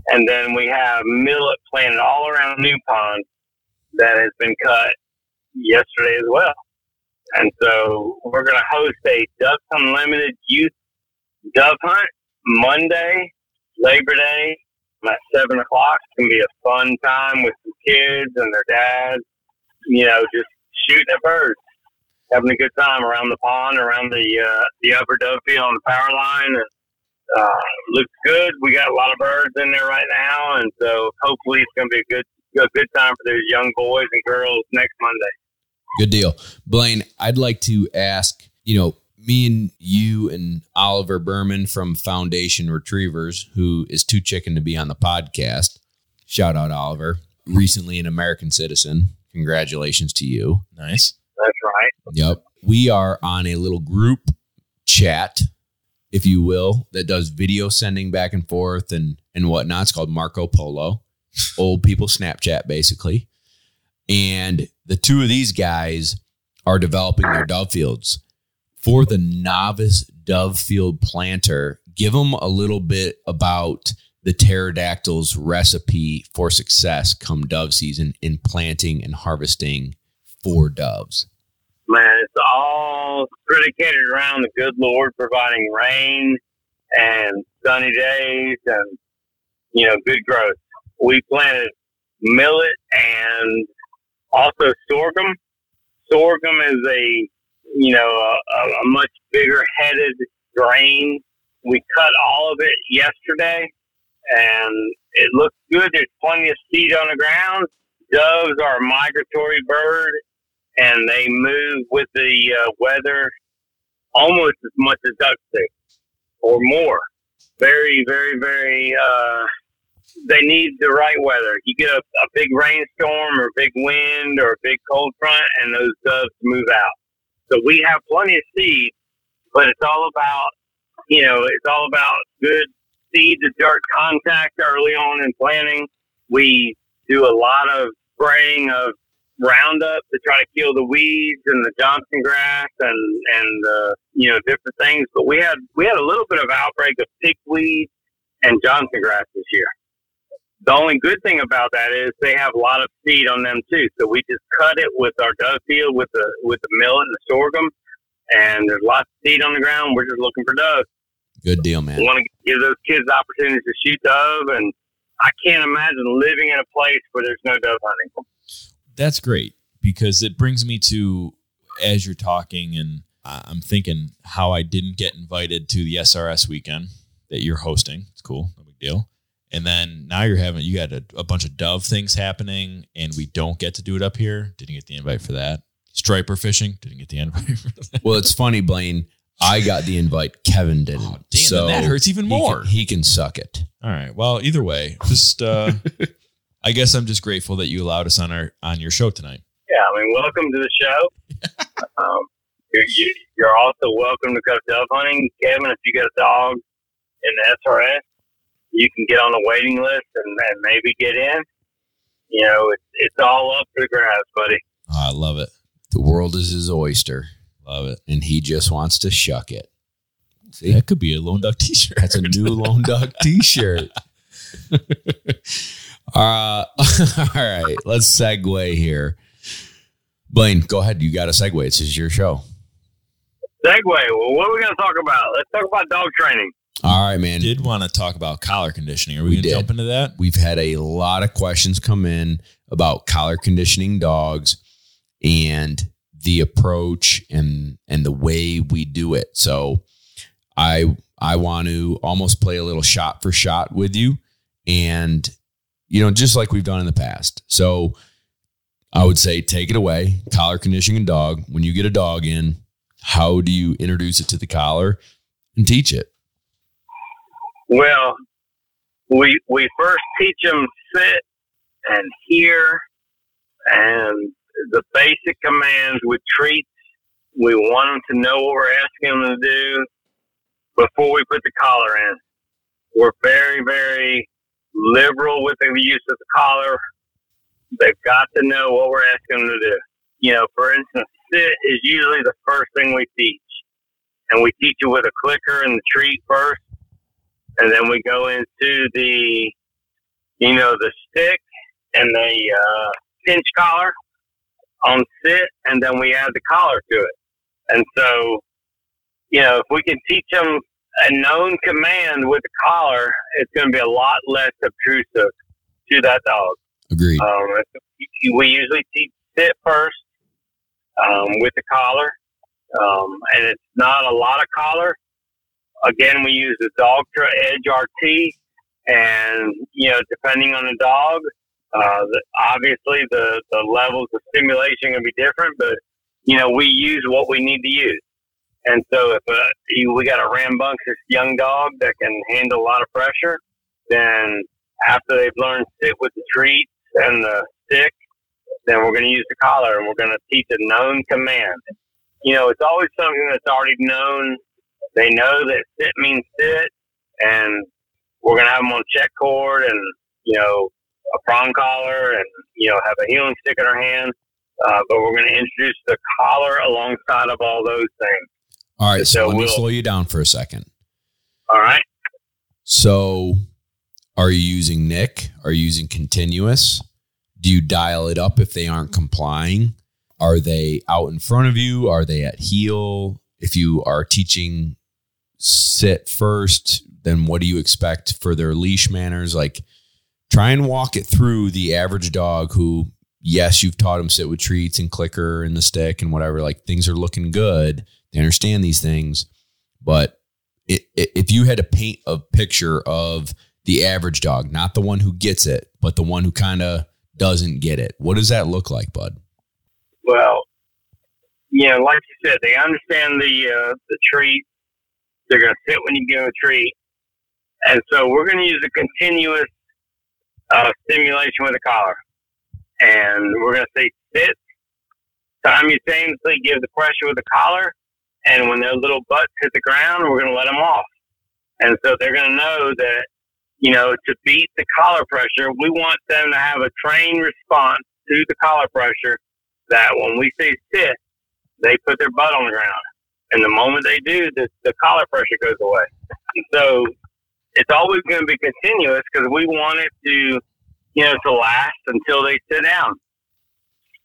Speaker 2: And then we have millet planted all around New Pond that has been cut yesterday as well. And so we're going to host a Ducks Unlimited Youth Dove Hunt Monday, Labor Day, at 7 o'clock. It's going to be a fun time with some kids and their dads you know, just shooting at birds, having a good time around the pond, around the uh, the upper dove field on the power line, and uh, looks good. We got a lot of birds in there right now, and so hopefully it's going to be a good a good time for those young boys and girls next Monday.
Speaker 4: Good deal. Blaine, I'd like to ask, you know, me and you and Oliver Berman from Foundation Retrievers, who is too chicken to be on the podcast. Shout out, Oliver. Recently an American citizen. Congratulations to you.
Speaker 3: Nice.
Speaker 2: That's right.
Speaker 4: Yep. We are on a little group chat, if you will, that does video sending back and forth and and whatnot. It's called Marco Polo. Old people Snapchat, basically.
Speaker 1: And the two of these guys are developing their dove fields. For the novice dove field planter, give them a little bit about the pterodactyl's recipe for success come dove season in planting and harvesting for doves.
Speaker 2: Man, it's all predicated around the good Lord providing rain and sunny days and, you know, good growth. We planted millet and also sorghum. Sorghum is a, you know, a, a much bigger headed grain. We cut all of it yesterday and it looks good. There's plenty of seed on the ground. Doves are a migratory bird and they move with the uh, weather almost as much as ducks do or more. Very, very, very, uh, they need the right weather. You get a, a big rainstorm or big wind or a big cold front, and those doves move out. So we have plenty of seed, but it's all about, you know, it's all about good seed to dirt contact early on in planting. We do a lot of spraying of Roundup to try to kill the weeds and the Johnson grass and and uh, you know different things. But we had we had a little bit of outbreak of pigweed and Johnson grass this year. The only good thing about that is they have a lot of seed on them too. So we just cut it with our dove field with the with the millet and the sorghum, and there's lots of seed on the ground. We're just looking for dove.
Speaker 1: Good deal, man.
Speaker 2: We want to give those kids opportunities to shoot dove, and I can't imagine living in a place where there's no dove hunting.
Speaker 3: That's great because it brings me to as you're talking, and I'm thinking how I didn't get invited to the SRS weekend that you're hosting. It's cool, no big deal. And then now you're having you got a, a bunch of dove things happening, and we don't get to do it up here. Didn't get the invite for that. Striper fishing didn't get the invite for that.
Speaker 1: Well, it's funny, Blaine. I got the invite. Kevin didn't.
Speaker 3: Oh, damn, then that hurts even
Speaker 1: he
Speaker 3: more.
Speaker 1: can- He can, suck it.
Speaker 3: All right. Well, either way, just uh I guess I'm just grateful that you allowed us on our on your show tonight.
Speaker 2: Yeah, I mean, welcome to the show. um, you're, you, you're also welcome to go dove hunting, Kevin. If you got a dog in the SRS, you can get on the waiting list and, and maybe get in. You know, it's it's all up to the grass, buddy.
Speaker 3: Oh, I love it.
Speaker 1: The world is his oyster,
Speaker 3: Love it.
Speaker 1: and he just wants to shuck it. See,
Speaker 3: That could be a lone duck t-shirt.
Speaker 1: that's a new Lone Dog T-shirt. uh, all right, let's segue here. Blaine, go ahead. You got a segue. This is your show.
Speaker 2: Segway. Well, what are we going to talk about? Let's talk about dog training.
Speaker 1: All right, man.
Speaker 3: did want to talk about collar conditioning. Are we,
Speaker 1: We
Speaker 3: going to jump into that?
Speaker 1: We've had a lot of questions come in about collar conditioning dogs and the approach and and the way we do it. So I I want to almost play a little shot for shot with you and you know just like we've done in the past. So I would say take it away. Collar conditioning a dog. When you get a dog in, how do you introduce it to the collar and teach it?
Speaker 2: Well, we we first teach them sit and hear, and the basic commands with treats. We want them to know what we're asking them to do before we put the collar in. We're very very liberal with the use of the collar. They've got to know what we're asking them to do. You know, for instance, sit is usually the first thing we teach, and we teach it with a clicker and the treat first and then we go into the, you know, the stick and the uh, pinch collar on sit, and then we add the collar to it. And so, you know, if we can teach them a known command with the collar, it's going to be a lot less obtrusive to that dog.
Speaker 1: Agreed.
Speaker 2: Um, we usually teach sit first um, with the collar, um, and it's not a lot of collar. Again, we use the Dogtra Edge RT, and you know, depending on the dog, uh, the, obviously the the levels of stimulation can be different, but you know, we use what we need to use. And so, if uh, you, we got a rambunctious young dog that can handle a lot of pressure, then after they've learned sit with the treats and the stick, then we're going to use the collar and we're going to teach a known command. You know, it's always something that's already known. They know that sit means sit, and we're going to have them on check cord and, you know, a prong collar and, you know, have a heeling stick in our hand. Uh, but we're going to introduce the collar alongside of all those things.
Speaker 1: All right. So,
Speaker 2: So
Speaker 1: let me
Speaker 2: we'll-
Speaker 1: slow you down for a second.
Speaker 2: All right.
Speaker 1: So, are you using Nick? Are you using continuous? Do you dial it up if they aren't complying? Are they out in front of you? Are they at heel? If you are teaching sit first, then what do you expect for their leash manners? Like, try and walk it through the average dog who, yes, you've taught them sit with treats and clicker and the stick and whatever. Like, things are looking good. They understand these things. But it, it, if you had to paint a picture of the average dog, not the one who gets it, but the one who kind of doesn't get it, what does that look like, bud?
Speaker 2: Well, know, like you said, they understand the uh, the treat. They're going to sit when you give them a treat, and so we're going to use a continuous uh, stimulation with a collar, and we're going to say sit. Simultaneously, give the pressure with the collar, and when their little butts hit the ground, we're going to let them off, and so they're going to know that you know to beat the collar pressure, we want them to have a trained response to the collar pressure that when we say sit, they put their butt on the ground. And the moment they do, the, the collar pressure goes away. And so it's always going to be continuous because we want it to, you know, to last until they sit down.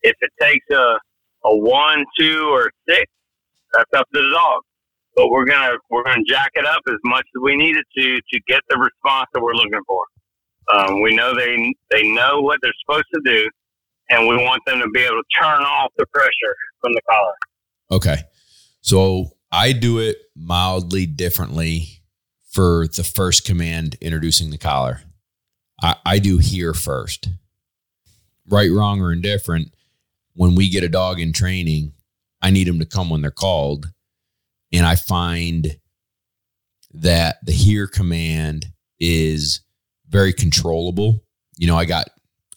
Speaker 2: If it takes a, a one, two, or six, that's up to the dog. But we're gonna we're gonna jack it up as much as we need it to to get the response that we're looking for. Um, we know they they know what they're supposed to do, and we want them to be able to turn off the pressure from the collar.
Speaker 1: Okay. So I do it mildly differently for the first command introducing the collar. I, I do here first. Right, wrong, or indifferent. When we get a dog in training, I need them to come when they're called. And I find that the here command is very controllable. You know, I got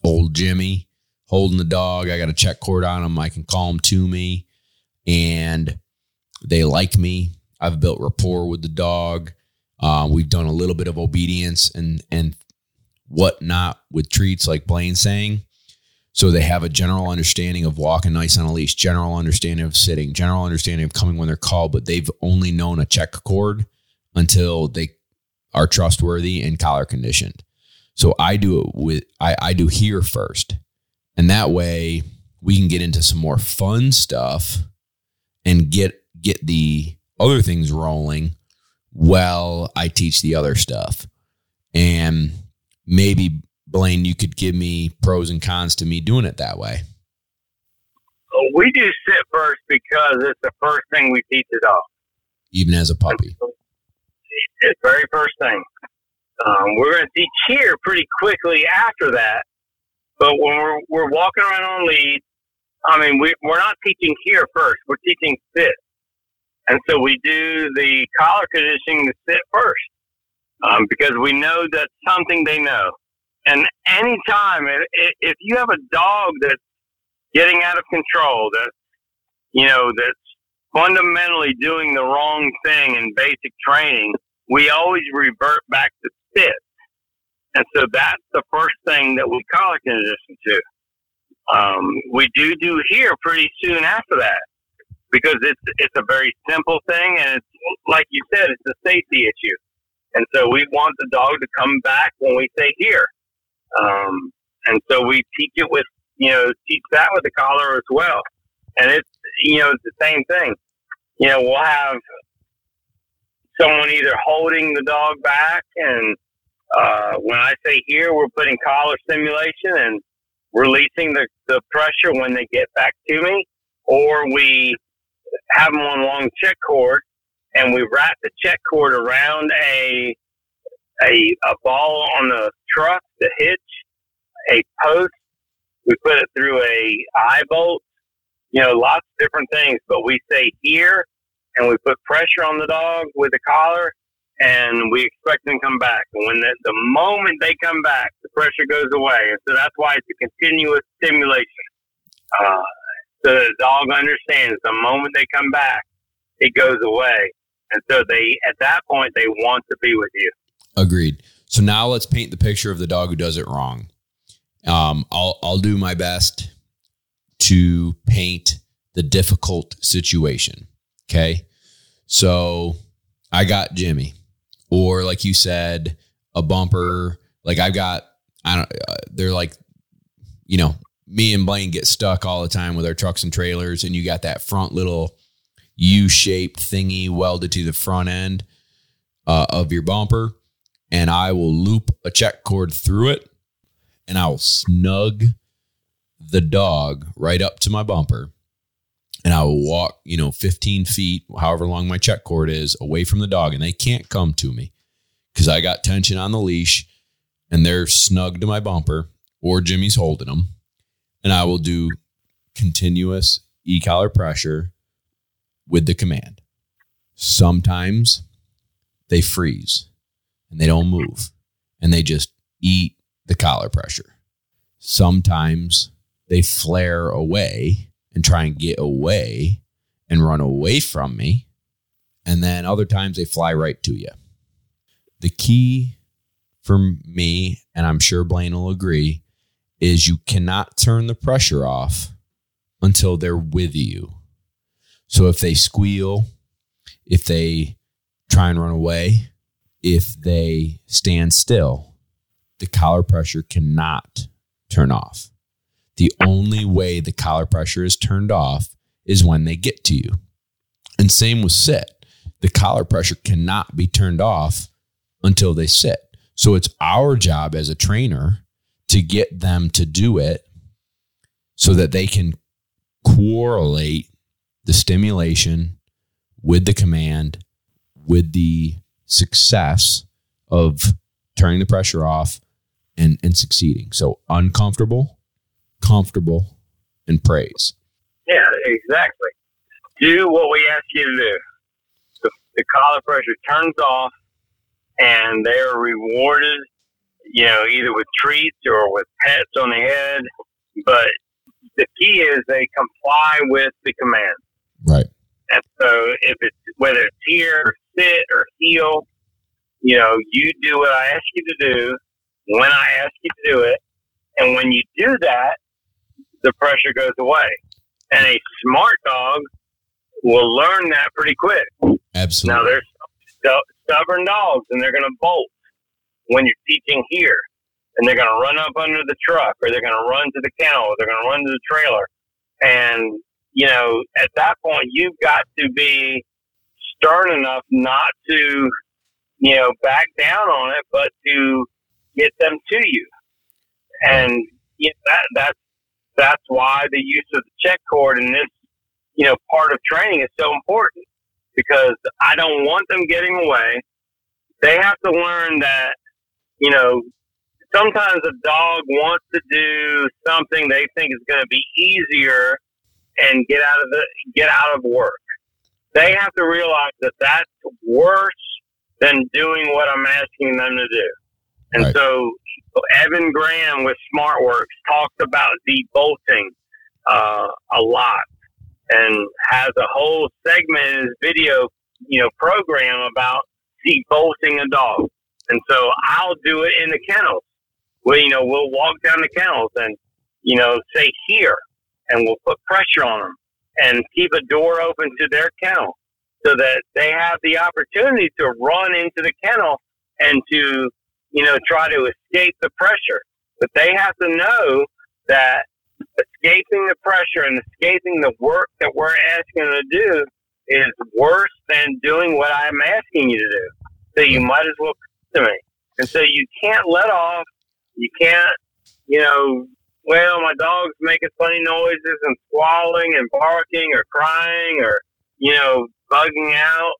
Speaker 1: old Jimmy holding the dog. I got a check cord on him. I can call him to me and they like me. I've built rapport with the dog. Uh, we've done a little bit of obedience and and whatnot with treats, like Blaine saying. So they have a general understanding of walking nice on a leash, general understanding of sitting, general understanding of coming when they're called, but they've only known a check cord until they are trustworthy and collar conditioned. So I do it with I, I do here first. And that way we can get into some more fun stuff and get get the other things rolling while I teach the other stuff. And maybe Blaine, you could give me pros and cons to me doing it that way.
Speaker 2: We do sit first because it's the first thing we teach the dog.
Speaker 1: Even as a puppy.
Speaker 2: It's the very first thing. Um, we're going to teach here pretty quickly after that. But when we're, we're walking around on lead, I mean, we, we're not teaching here first. We're teaching sit. And so we do the collar conditioning to sit first um, because we know that's something they know. And anytime, if you have a dog that's getting out of control, that you know, that's fundamentally doing the wrong thing in basic training, we always revert back to sit. And so that's the first thing that we collar condition to. Um, we do do here pretty soon after that because it's it's a very simple thing and it's like you said, it's a safety issue. And so we want the dog to come back when we say here. Um, and so we teach it with, you know, teach that with the collar as well. And it's, you know, it's the same thing. You know, we'll have someone either holding the dog back and, uh, when I say here, we're putting collar stimulation and releasing the, the pressure when they get back to me, or we have them on long check cord and we wrap the check cord around a a, a ball on the truck, the hitch, a post. We put it through a eye bolt, you know, lots of different things. But we say here, and we put pressure on the dog with the collar, and we expect them to come back. And when the, the moment they come back, the pressure goes away. And so that's why it's a continuous stimulation. Uh, so the dog understands the moment they come back, it goes away. And so they, at that point, they want to be with you.
Speaker 1: Agreed. So now let's paint the picture of the dog who does it wrong. Um, I'll I'll do my best to paint the difficult situation. Okay. So I got Jimmy, or like you said, a bumper. Like I've got, I don't, uh, they're like, you know, me and Blaine get stuck all the time with our trucks and trailers, and you got that front little U shaped thingy welded to the front end uh, of your bumper. And I will loop a check cord through it and I will snug the dog right up to my bumper and I will walk, you know, 15 feet, however long my check cord is, away from the dog, and they can't come to me because I got tension on the leash and they're snug to my bumper or Jimmy's holding them. And I will do continuous e collar pressure with the command. Sometimes they freeze and they don't move and they just eat the collar pressure. Sometimes they flare away and try and get away and run away from me. And then other times they fly right to you. The key for me, and I'm sure Blaine will agree, is you cannot turn the pressure off until they're with you. So if they squeal, if they try and run away, if they stand still, the collar pressure cannot turn off. The only way the collar pressure is turned off is when they get to you. And same with sit. The collar pressure cannot be turned off until they sit. So it's our job as a trainer to get them to do it so that they can correlate the stimulation with the command, with the success of turning the pressure off and, and succeeding. So uncomfortable, comfortable, and praise.
Speaker 2: Yeah, exactly. Do what we ask you to do. The, the collar pressure turns off, and they are rewarded, you know, either with treats or with pets on the head. But the key is they comply with the command.
Speaker 1: Right.
Speaker 2: And so if it's whether it's here or sit or heel, you know, you do what I ask you to do when I ask you to do it. And when you do that, the pressure goes away. And a smart dog will learn that pretty quick.
Speaker 1: Absolutely.
Speaker 2: Now, there's stu- stubborn dogs, and they're going to bolt when you're teaching here. And they're going to run up under the truck, or they're going to run to the kennel, or they're going to run to the trailer. And, you know, at that point, you've got to be stern enough not to, you know, back down on it, but to get them to you. And you know, that that's that's why the use of the check cord in this you know part of training is so important because I don't want them getting away. They have to learn that you know sometimes a dog wants to do something they think is going to be easier and get out of the get out of work. They have to realize that that's worse than doing what I'm asking them to do. And
Speaker 1: Right.
Speaker 2: so Evan Graham with SmartWorks talked about debolting uh, a lot and has a whole segment in his video, you know, program about debolting a dog. And so I'll do it in the kennels. Well, you know, we'll walk down the kennels and, you know, say here, and we'll put pressure on them and keep a door open to their kennel so that they have the opportunity to run into the kennel and to, you know, try to escape the pressure. But they have to know that escaping the pressure and escaping the work that we're asking them to do is worse than doing what I'm asking you to do. So you might as well to me. And so you can't let off. You can't, you know, well, my dog's making funny noises and squalling and barking or crying or, you know, bugging out.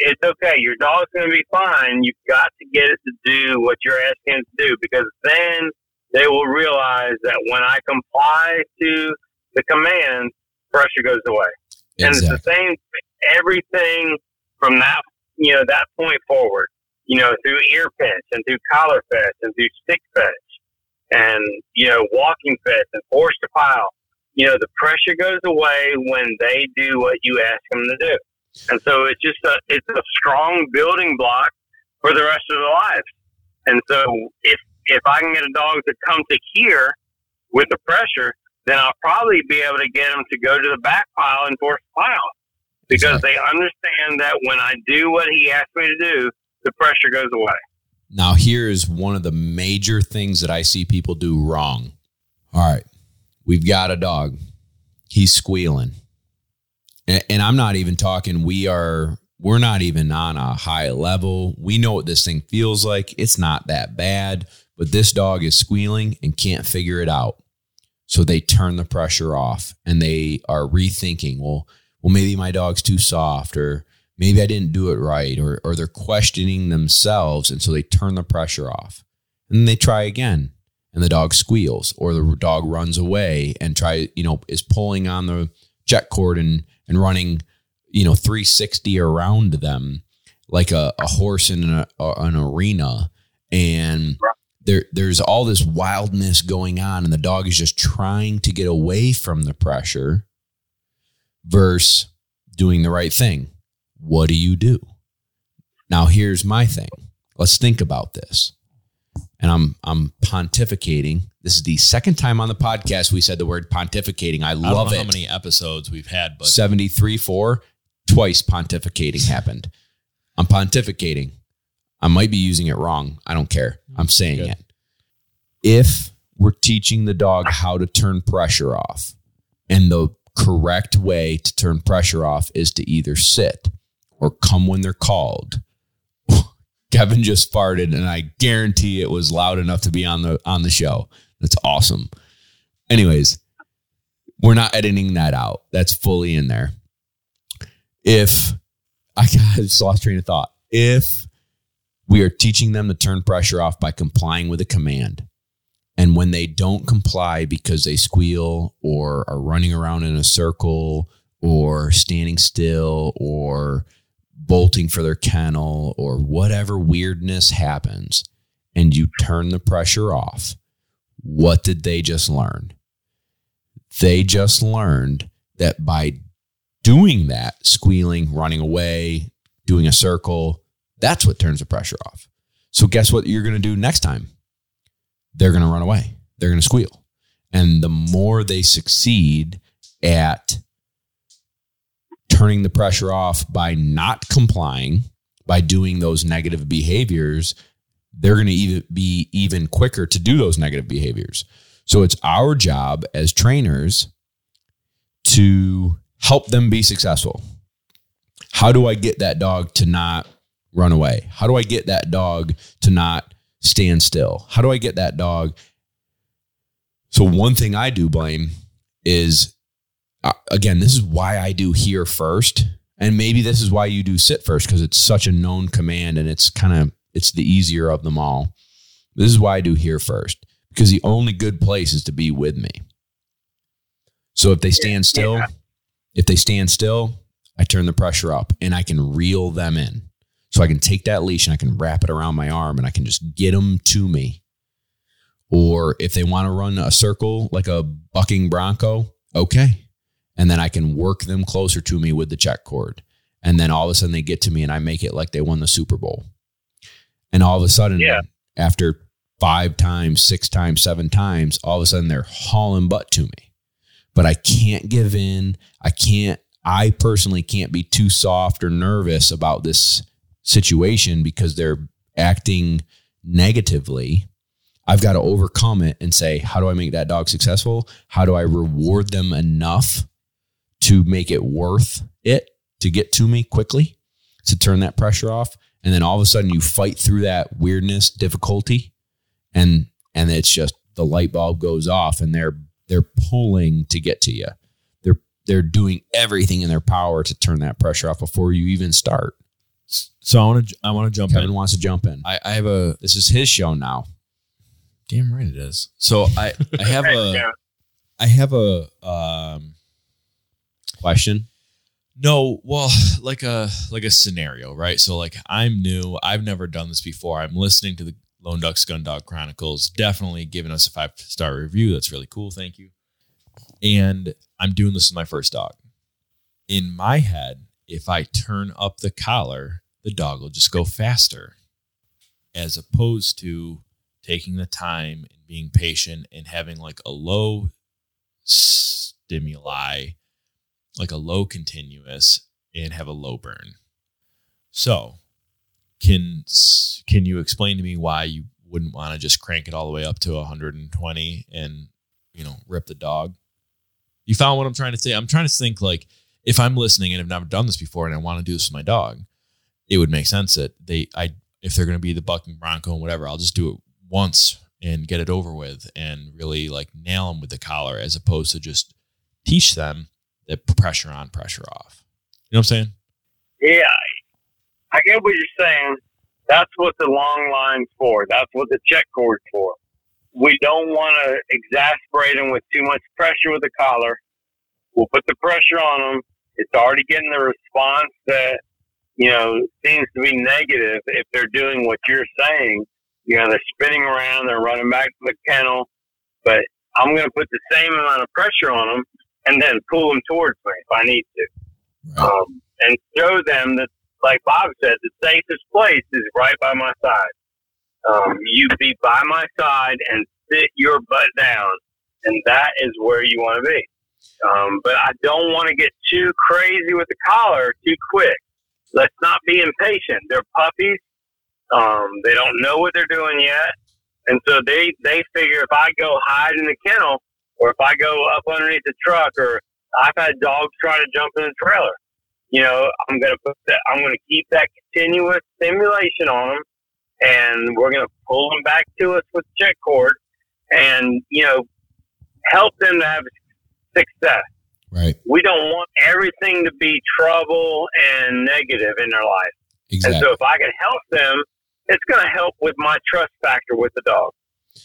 Speaker 2: It's okay. Your dog's going to be fine. You've got to get it to do what you're asking it to do because then they will realize that when I comply to the command, pressure goes away. Exactly. And it's the same everything from that you know that point forward. You know through ear pinch and through collar fetch and through stick fetch and you know walking fetch and force to pile. You know the pressure goes away when they do what you ask them to do, and so it's just a it's a strong building block for the rest of their lives. And so if if I can get a dog to come to here with the pressure, then I'll probably be able to get them to go to the back pile and force pile because
Speaker 1: Exactly.
Speaker 2: they understand that when I do what he asked me to do, the pressure goes away.
Speaker 1: Now, here is one of the major things that I see people do wrong. All right, we've got a dog. He's squealing. And, and I'm not even talking, we are, we're not even on a high level. We know what this thing feels like. It's not that bad, but this dog is squealing and can't figure it out. So they turn the pressure off and they are rethinking, well, well, maybe my dog's too soft or maybe I didn't do it right, or or they're questioning themselves, and so they turn the pressure off, and they try again, and the dog squeals, or the dog runs away and try, you know, is pulling on the check cord and and running, you know, 360 around them like a, a horse in a, an arena, and there there's all this wildness going on, and the dog is just trying to get away from the pressure versus doing the right thing what do you do? Now here's my thing. Let's think about this. And I'm I'm pontificating. This is the second time on the podcast we said the word pontificating. I
Speaker 3: I don't
Speaker 1: love
Speaker 3: know
Speaker 1: it.
Speaker 3: how many episodes we've had, but
Speaker 1: 73 4 twice pontificating happened. I'm pontificating. I might be using it wrong. I don't care. Mm, I'm saying
Speaker 3: Good.
Speaker 1: it. If we're teaching the dog how to turn pressure off, and the correct way to turn pressure off is to either sit or come when they're called. Kevin just farted, and I guarantee it was loud enough to be on the on the show. That's awesome. Anyways, we're not editing that out. That's fully in there. If I just lost train of thought. If we are teaching them to turn pressure off by complying with a command, and when they don't comply because they squeal or are running around in a circle or standing still or bolting for their kennel or whatever weirdness happens, and you turn the pressure off, what did they just learn? They just learned that by doing that, squealing, running away, doing a circle, that's what turns the pressure off. So, guess what you're going to do next time? They're going to run away, they're going to squeal. And the more they succeed at turning the pressure off by not complying, by doing those negative behaviors, they're going to even be even quicker to do those negative behaviors. So it's our job as trainers to help them be successful. How do I get that dog to not run away? How do I get that dog to not stand still? How do I get that dog? So, one thing I do blame is uh, again, this is why I do here first. And maybe this is why you do sit first because it's such a known command and it's kind of it's the easier of them all. This is why I do here first because the only good place is to be with me. So if they stand still,
Speaker 2: Yeah.
Speaker 1: if they stand still, I turn the pressure up and I can reel them in. So I can take that leash and I can wrap it around my arm and I can just get them to me. Or if they want to run a circle like a bucking bronco, okay. And then I can work them closer to me with the check cord. And then all of a sudden they get to me and I make it like they won the Super Bowl. And all of a sudden,
Speaker 2: Yeah.
Speaker 1: after five times, six times, seven times, all of a sudden they're hauling butt to me. But I can't give in. I can't, I personally can't be too soft or nervous about this situation because they're acting negatively. I've got to overcome it and say, how do I make that dog successful? How do I reward them enough to make it worth it to get to me quickly, to turn that pressure off? And then all of a sudden you fight through that weirdness, difficulty, and and it's just the light bulb goes off and they're they're pulling to get to you. They're they're doing everything in their power to turn that pressure off before you even start.
Speaker 3: so I want to I want to jump
Speaker 1: Kevin
Speaker 3: in.
Speaker 1: wants to jump in.
Speaker 3: I, I have a
Speaker 1: This is his show now.
Speaker 3: damn right it is. So I I have a I have a um
Speaker 1: Question.
Speaker 3: No, well, like a like a scenario, right? So like I'm new, I've never done this before. I'm listening to the Lone Ducks Gun Dog Chronicles, definitely giving us a five star review. That's really cool. Thank you. And I'm doing this with my first dog. In my head, if I turn up the collar, the dog will just go faster, as opposed to taking the time and being patient and having like a low stimuli, like a low continuous, and have a low burn. So, can can you explain to me why you wouldn't want to just crank it all the way up to 120 and you know rip the dog? You found what I'm trying to say. I'm trying to think like if I'm listening and I've never done this before and I want to do this with my dog, it would make sense that they I if they're going to be the bucking bronco and whatever, I'll just do it once and get it over with and really like nail them with the collar as opposed to just teach them that pressure on, pressure off. You know what I'm saying?
Speaker 2: Yeah, I get what you're saying. That's what the long line's for. That's what the check cord's for. We don't want to exasperate them with too much pressure with the collar. We'll put the pressure on them. It's already getting the response that you know, seems to be negative if they're doing what you're saying. You know, they're spinning around, they're running back to the kennel, but I'm going to put the same amount of pressure on them and then pull them towards me if I need to. Right. Um, and show them that, like Bob said, the safest place is right by my side. Um, you be by my side and sit your butt down, and that is where you want to be. Um, but I don't want to get too crazy with the collar too quick let's not be impatient. They're puppies. Um, they don't know what they're doing yet. And so they, they figure if I go hide in the kennel or if I go up underneath the truck or I've had dogs try to jump in the trailer, you know, I'm going to put that, I'm going to keep that continuous stimulation on them and we're going to pull them back to us with check cord and, you know, help them to have success.
Speaker 1: Right.
Speaker 2: We don't want everything to be trouble and negative in their life. Exactly. And so if I can help them, it's going to help with my trust factor with the dog.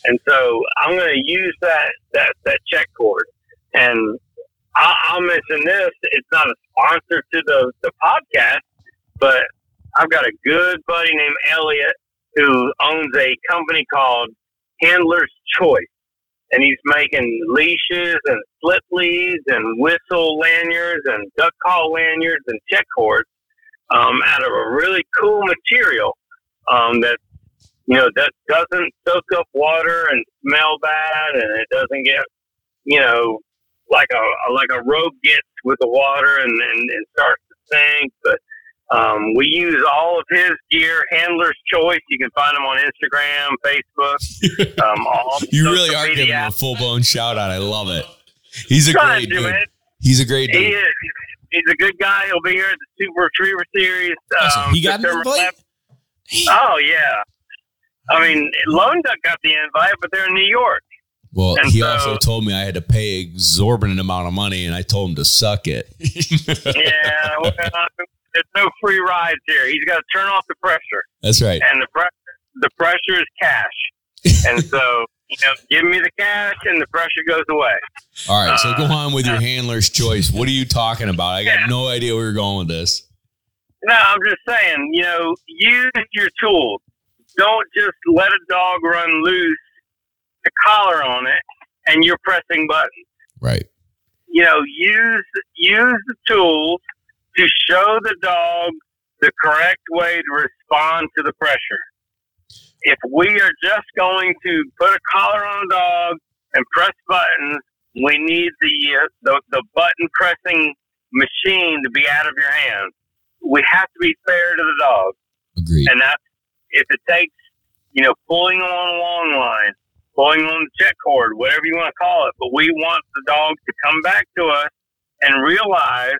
Speaker 2: And so I'm going to use that, that, that check cord. And I'll, I'll mention this. It's not a sponsor to the, the podcast, but I've got a good buddy named Elliot who owns a company called Handler's Choice and he's making leashes and slip leads and whistle lanyards and duck call lanyards and check cords um, out of a really cool material um, that you know that doesn't soak up water and smell bad, and it doesn't get you know like a like a rope gets with the water and, and, and starts to sink, but um, we use all of his gear, Handler's Choice. You can find him on Instagram, Facebook. Um, all
Speaker 1: you really are giving him a full blown shout out. I love it. He's a great dude. He's a great dude.
Speaker 2: He is. He's a good guy. He'll be here at the Super Retriever Series. Um,
Speaker 1: he got an invite.
Speaker 2: Oh yeah. I mean, Lone Duck got the invite, but they're in New York.
Speaker 1: Well, and he so, also told me I had to pay exorbitant amount of money, and I told him to suck it.
Speaker 2: yeah, well, there's no free rides here. He's got to turn off the pressure.
Speaker 1: That's right.
Speaker 2: And the pressure, the pressure is cash. and so, you know, give me the cash and the pressure goes away.
Speaker 1: All right. So uh, go on with your handler's choice. What are you talking about? I got yeah. no idea where you're going with this.
Speaker 2: No, I'm just saying, you know, use your tools. Don't just let a dog run loose, a collar on it, and you're pressing buttons.
Speaker 1: Right.
Speaker 2: You know, use use the tools to show the dog the correct way to respond to the pressure. If we are just going to put a collar on a dog and press buttons, we need the, uh, the, the button pressing machine to be out of your hands. We have to be fair to the dog.
Speaker 1: Agreed.
Speaker 2: And that's if it takes, you know, pulling on a long line, pulling on the check cord, whatever you want to call it. But we want the dog to come back to us and realize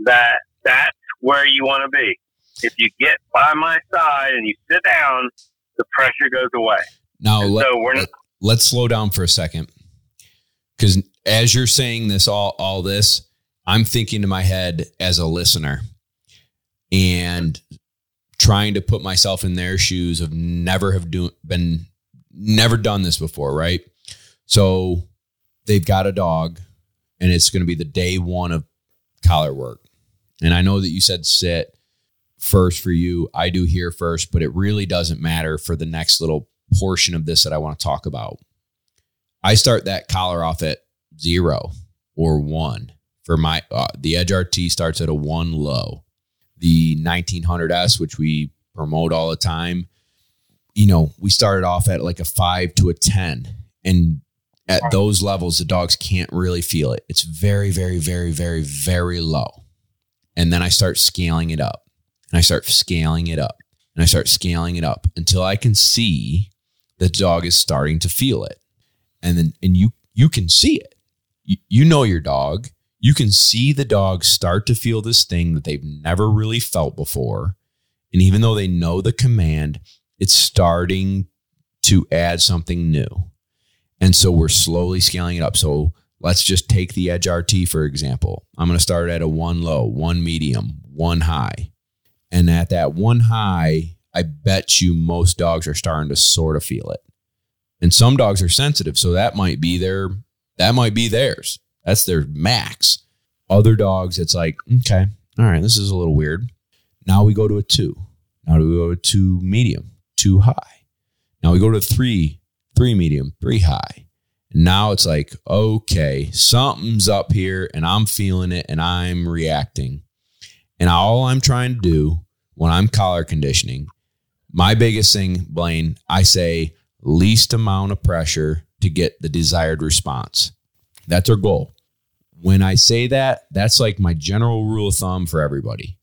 Speaker 2: that that's where you want to be. If you get by my side and you sit down, the pressure goes away.
Speaker 1: Now, let, so we're not, let's slow down for a second. Because as you're saying this, all, all this, I'm thinking to my head as a listener and trying to put myself in their shoes of never have do, been never done this before, right? So they've got a dog and it's going to be the day one of collar work. And I know that you said sit first for you. I do here first, but it really doesn't matter for the next little portion of this that I want to talk about. I start that collar off at zero or one for my uh, the Edge RT starts at a one low. The 1900S, which we promote all the time, you know, we started off at like a five to a 10. And at those levels, the dogs can't really feel it. It's very, very, very, very, very low. And then I start scaling it up and I start scaling it up and I start scaling it up until I can see the dog is starting to feel it. And then, and you, you can see it. You, you know your dog. You can see the dog start to feel this thing that they've never really felt before. And even though they know the command, it's starting to add something new. And so we're slowly scaling it up. So let's just take the Edge RT, for example. I'm going to start at a one low, one medium, one high. And at that one high, I bet you most dogs are starting to sort of feel it. And some dogs are sensitive. So that might be their, that might be theirs. That's their max. Other dogs, it's like, okay, all right, this is a little weird. Now we go to a two. Now we go to two medium, two high. Now we go to three, three medium, three high. Now it's like, okay, something's up here and I'm feeling it and I'm reacting. And all I'm trying to do when I'm collar conditioning, my biggest thing, Blaine, I say least amount of pressure to get the desired response. That's our goal. When I say that, that's like my general rule of thumb for everybody.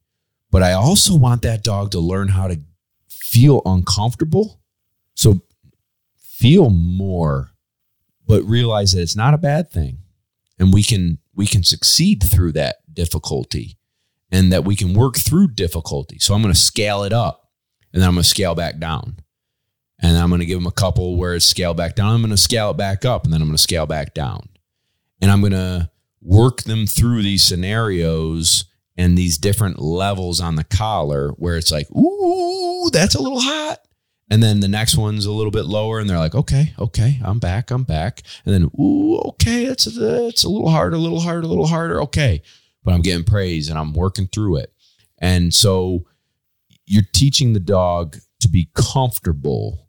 Speaker 1: But I also want that dog to learn how to feel uncomfortable. So feel more, but realize that it's not a bad thing. And we can we can succeed through that difficulty and that we can work through difficulty. So I'm going to scale it up and then I'm going to scale back down. And I'm going to give them a couple where it's scaled back down. I'm going to scale it back up and then I'm going to scale back down. And I'm going to work them through these scenarios and these different levels on the collar where it's like, ooh, that's a little hot. And then the next one's a little bit lower, and they're like, okay, okay, I'm back, I'm back. And then, ooh, okay, it's a, it's a little harder, a little harder, a little harder. Okay. But I'm getting praise and I'm working through it. And so you're teaching the dog to be comfortable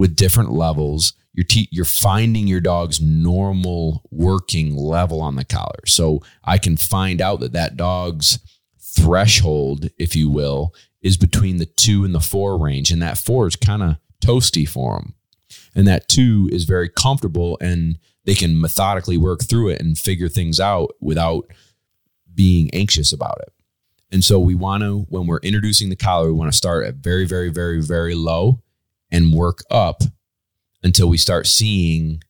Speaker 1: with different levels. You're, te- you're finding your dog's normal working level on the collar. So I can find out that that dog's threshold, if you will, is between the two and the four range. And that four is kind of toasty for them. And that two is very comfortable and they can methodically work through it and figure things out without being anxious about it. And so we want to, when we're introducing the collar, we want to start at very, very, very, very low and work up until we start seeing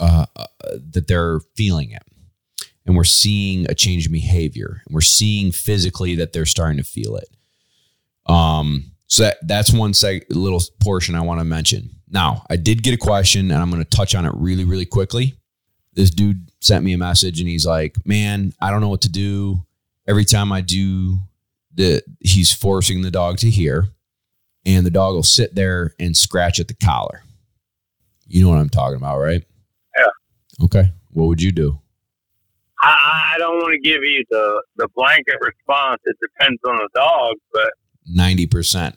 Speaker 1: uh, uh, that they're feeling it. And we're seeing a change in behavior. And we're seeing physically that they're starting to feel it. Um, so that, that's one seg- little portion I want to mention. Now, I did get a question and I'm going to touch on it really, really quickly. This dude sent me a message and he's like, Man, I don't know what to do. Every time I do the, he's forcing the dog to here, and the dog will sit there and scratch at the collar. You know what I'm talking about, right?
Speaker 2: Yeah.
Speaker 1: Okay. What would you do?
Speaker 2: I, I don't want to give you the, the blanket response. It depends on the dog, but
Speaker 1: 90%.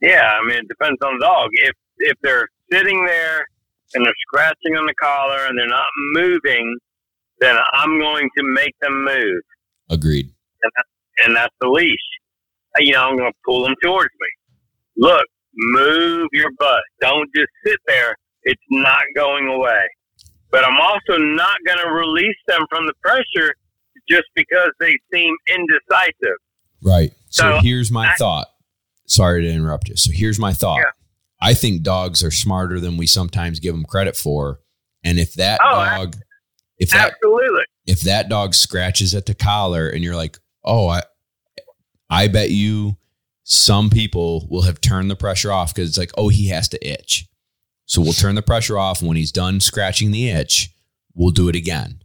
Speaker 2: yeah, I mean, it depends on the dog. If if they're sitting there and they're scratching on the collar and they're not moving, then I'm going to make them move,
Speaker 1: Agreed.
Speaker 2: and that's, and that's the leash. You know, I'm going to pull them towards me. Look, move your butt. Don't just sit there. It's not going away. But I'm also not going to release them from the pressure just because they seem indecisive.
Speaker 1: Right. So,
Speaker 2: So,
Speaker 1: here's my
Speaker 2: I-
Speaker 1: thought. Sorry to interrupt you. So here's my thought.
Speaker 2: Yeah.
Speaker 1: I think dogs are smarter than we sometimes give them credit for. And if that
Speaker 2: Oh,
Speaker 1: dog, if that
Speaker 2: Absolutely.
Speaker 1: if that dog scratches at the collar and you're like, oh, I, I bet you some people will have turned the pressure off because it's like, oh, he has to itch. So we'll turn the pressure off. And when he's done scratching the itch, we'll do it again.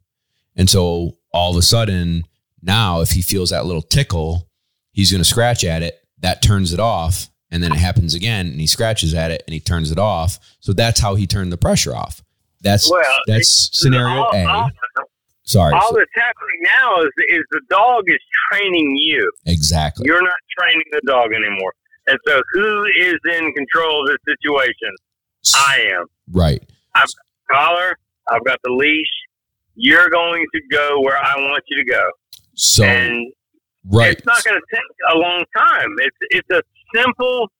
Speaker 1: And so all of a sudden, now if he feels that little tickle, he's going to scratch at it. That turns it off. And then it happens again and he scratches at it and he turns it off. So that's how he turned the pressure off. That's
Speaker 2: Well,
Speaker 1: that's scenario
Speaker 2: all,
Speaker 1: A.
Speaker 2: all-
Speaker 1: Sorry.
Speaker 2: all that's happening now is is the dog is training you.
Speaker 1: Exactly.
Speaker 2: You're not training the dog anymore. And so, who is in control of this situation? I am.
Speaker 1: Right.
Speaker 2: I've collar. I've got the leash. You're going to go where I want you to go,
Speaker 1: So
Speaker 2: and
Speaker 1: right.
Speaker 2: it's not going to take a long time. It's it's a simple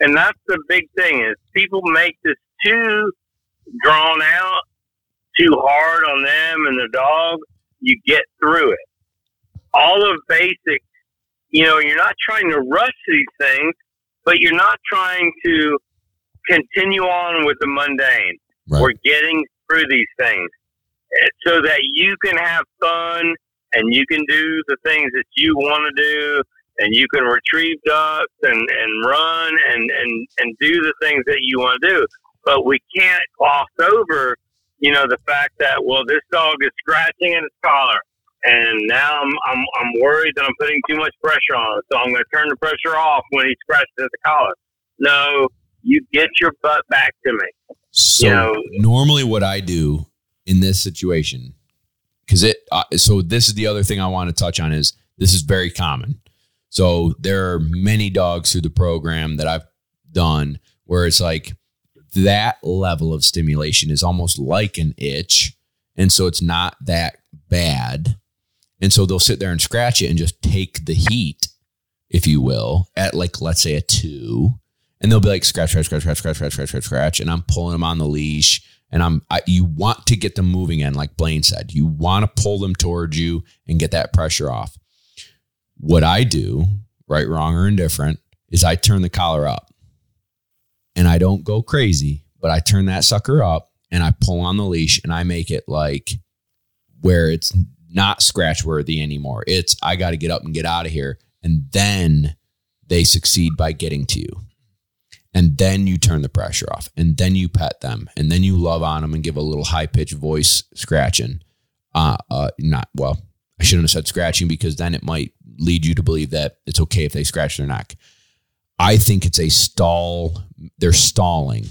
Speaker 2: And that's the big thing is people make this too drawn out, too hard on them and the dog. You get through it. All of basic, you know, you're not trying to rush these things, but you're not trying to continue on with the mundane.
Speaker 1: Right.
Speaker 2: We're getting through these things eh, so that you can have fun and you can do the things that you want to do and you can retrieve ducks and, and run and, and, and do the things that you want to do. But we can't gloss over, you know, the fact that, well, this dog is scratching at its collar. And now I'm, I'm, I'm worried that I'm putting too much pressure on it. So I'm going to turn the pressure off when he scratches at the collar. No, you get your butt back to me.
Speaker 1: So
Speaker 2: You know-
Speaker 1: normally, what I do in this situation, because it, uh, so this is the other thing I want to touch on is this is very common. So there are many dogs through the program that I've done where it's like that level of stimulation is almost like an itch, and so it's not that bad, and so they'll sit there and scratch it and just take the heat, if you will, at like let's say a two, and they'll be like scratch, scratch, scratch, scratch, scratch, scratch, scratch, scratch, and I'm pulling them on the leash, and I'm I, you want to get them moving in, like Blaine said, you want to pull them towards you and get that pressure off. What I do, right, wrong, or indifferent, is I turn the collar up, and I don't go crazy, but I turn that sucker up and I pull on the leash and I make it like where it's not scratch worthy anymore. It's I got to get up and get out of here, and then they succeed by getting to you. And then you turn the pressure off and then you pet them and then you love on them and give a little high pitched voice scratching. Uh uh not well i shouldn't have said scratching because then it might lead you to believe that it's okay if they scratch their neck i think it's a stall they're stalling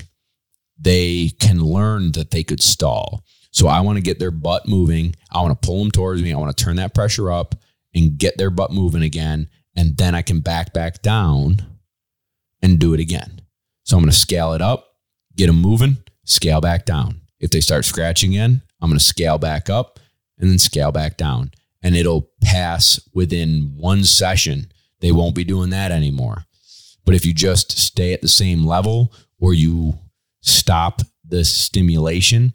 Speaker 1: they can learn that they could stall so i want to get their butt moving i want to pull them towards me i want to turn that pressure up and get their butt moving again and then i can back back down and do it again so I'm going to scale it up, get them moving, scale back down. If they start scratching again, I'm going to scale back up and then scale back down. And it'll pass within one session. They won't be doing that anymore. But if you just stay at the same level or you stop the stimulation,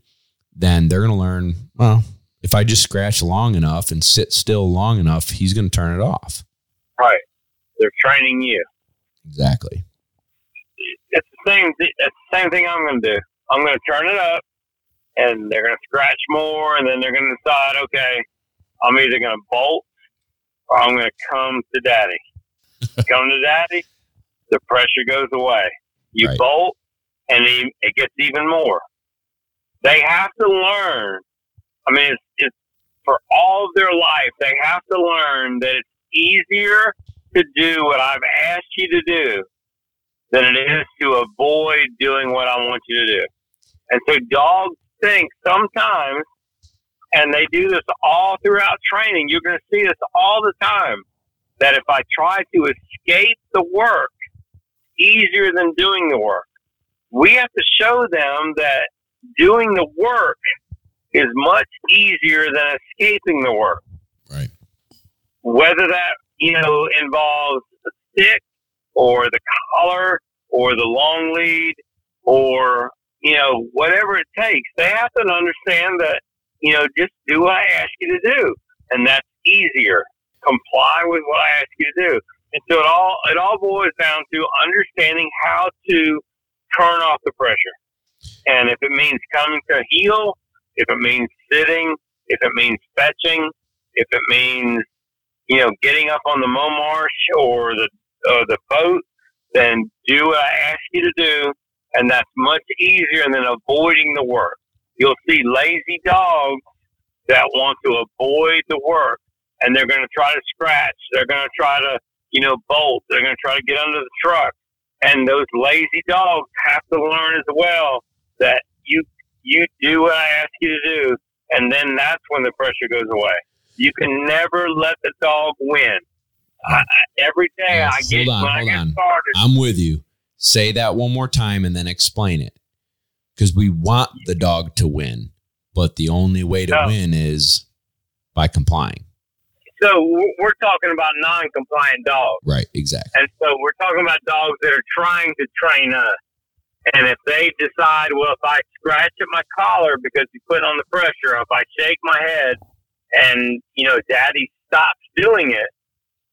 Speaker 1: then they're going to learn, well, if I just scratch long enough and sit still long enough, he's going to turn it off.
Speaker 2: Right. They're training you.
Speaker 1: Exactly.
Speaker 2: it's the same. It's the same thing I'm going to do. I'm going to turn it up, and they're going to scratch more, and then they're going to decide, okay, I'm either going to bolt or I'm going to come to daddy. come to daddy, the pressure goes away. You
Speaker 1: Right.
Speaker 2: bolt, and it, gets even more. They have to learn. I mean, it's, it's for all of their life. They have to learn that it's easier to do what I've asked you to do than it is to avoid doing what I want you to do. And so dogs think sometimes, and they do this all throughout training, you're going to see this all the time, that if I try to escape the work, easier than doing the work. We have to show them that doing the work is much easier than escaping the work
Speaker 1: Right.
Speaker 2: whether that you know involves the stick or the collar or the long lead or you know whatever it takes they have to understand that you know just do what i ask you to do and that's easier comply with what i ask you to do and so it all it all boils down to understanding how to turn off the pressure and if it means coming to heel if it means sitting if it means fetching if it means you know, getting up on the Momarsh or the uh, the boat, then do what I ask you to do, and that's much easier than avoiding the work. You'll see lazy dogs that want to avoid the work, and they're going to try to scratch. They're going to try to, you know, bolt. They're going to try to get under the truck, and those lazy dogs have to learn as well that you you do what I ask you to do, and then that's when the pressure goes away. You can never let the dog win. I, I, every day
Speaker 1: Yeah,
Speaker 2: I get
Speaker 1: hold on, hold on.
Speaker 2: started.
Speaker 1: I'm with you. Say that one more time and then explain it. Because we want the dog to win, but the only way to
Speaker 2: No.
Speaker 1: win is by complying.
Speaker 2: So we're talking about non-compliant dogs,
Speaker 1: Right. Exactly.
Speaker 2: and so we're talking about dogs that are trying to train us. And if they decide, well, if I scratch at my collar because you put on the pressure, if I shake my head, and you know, Daddy stops doing it,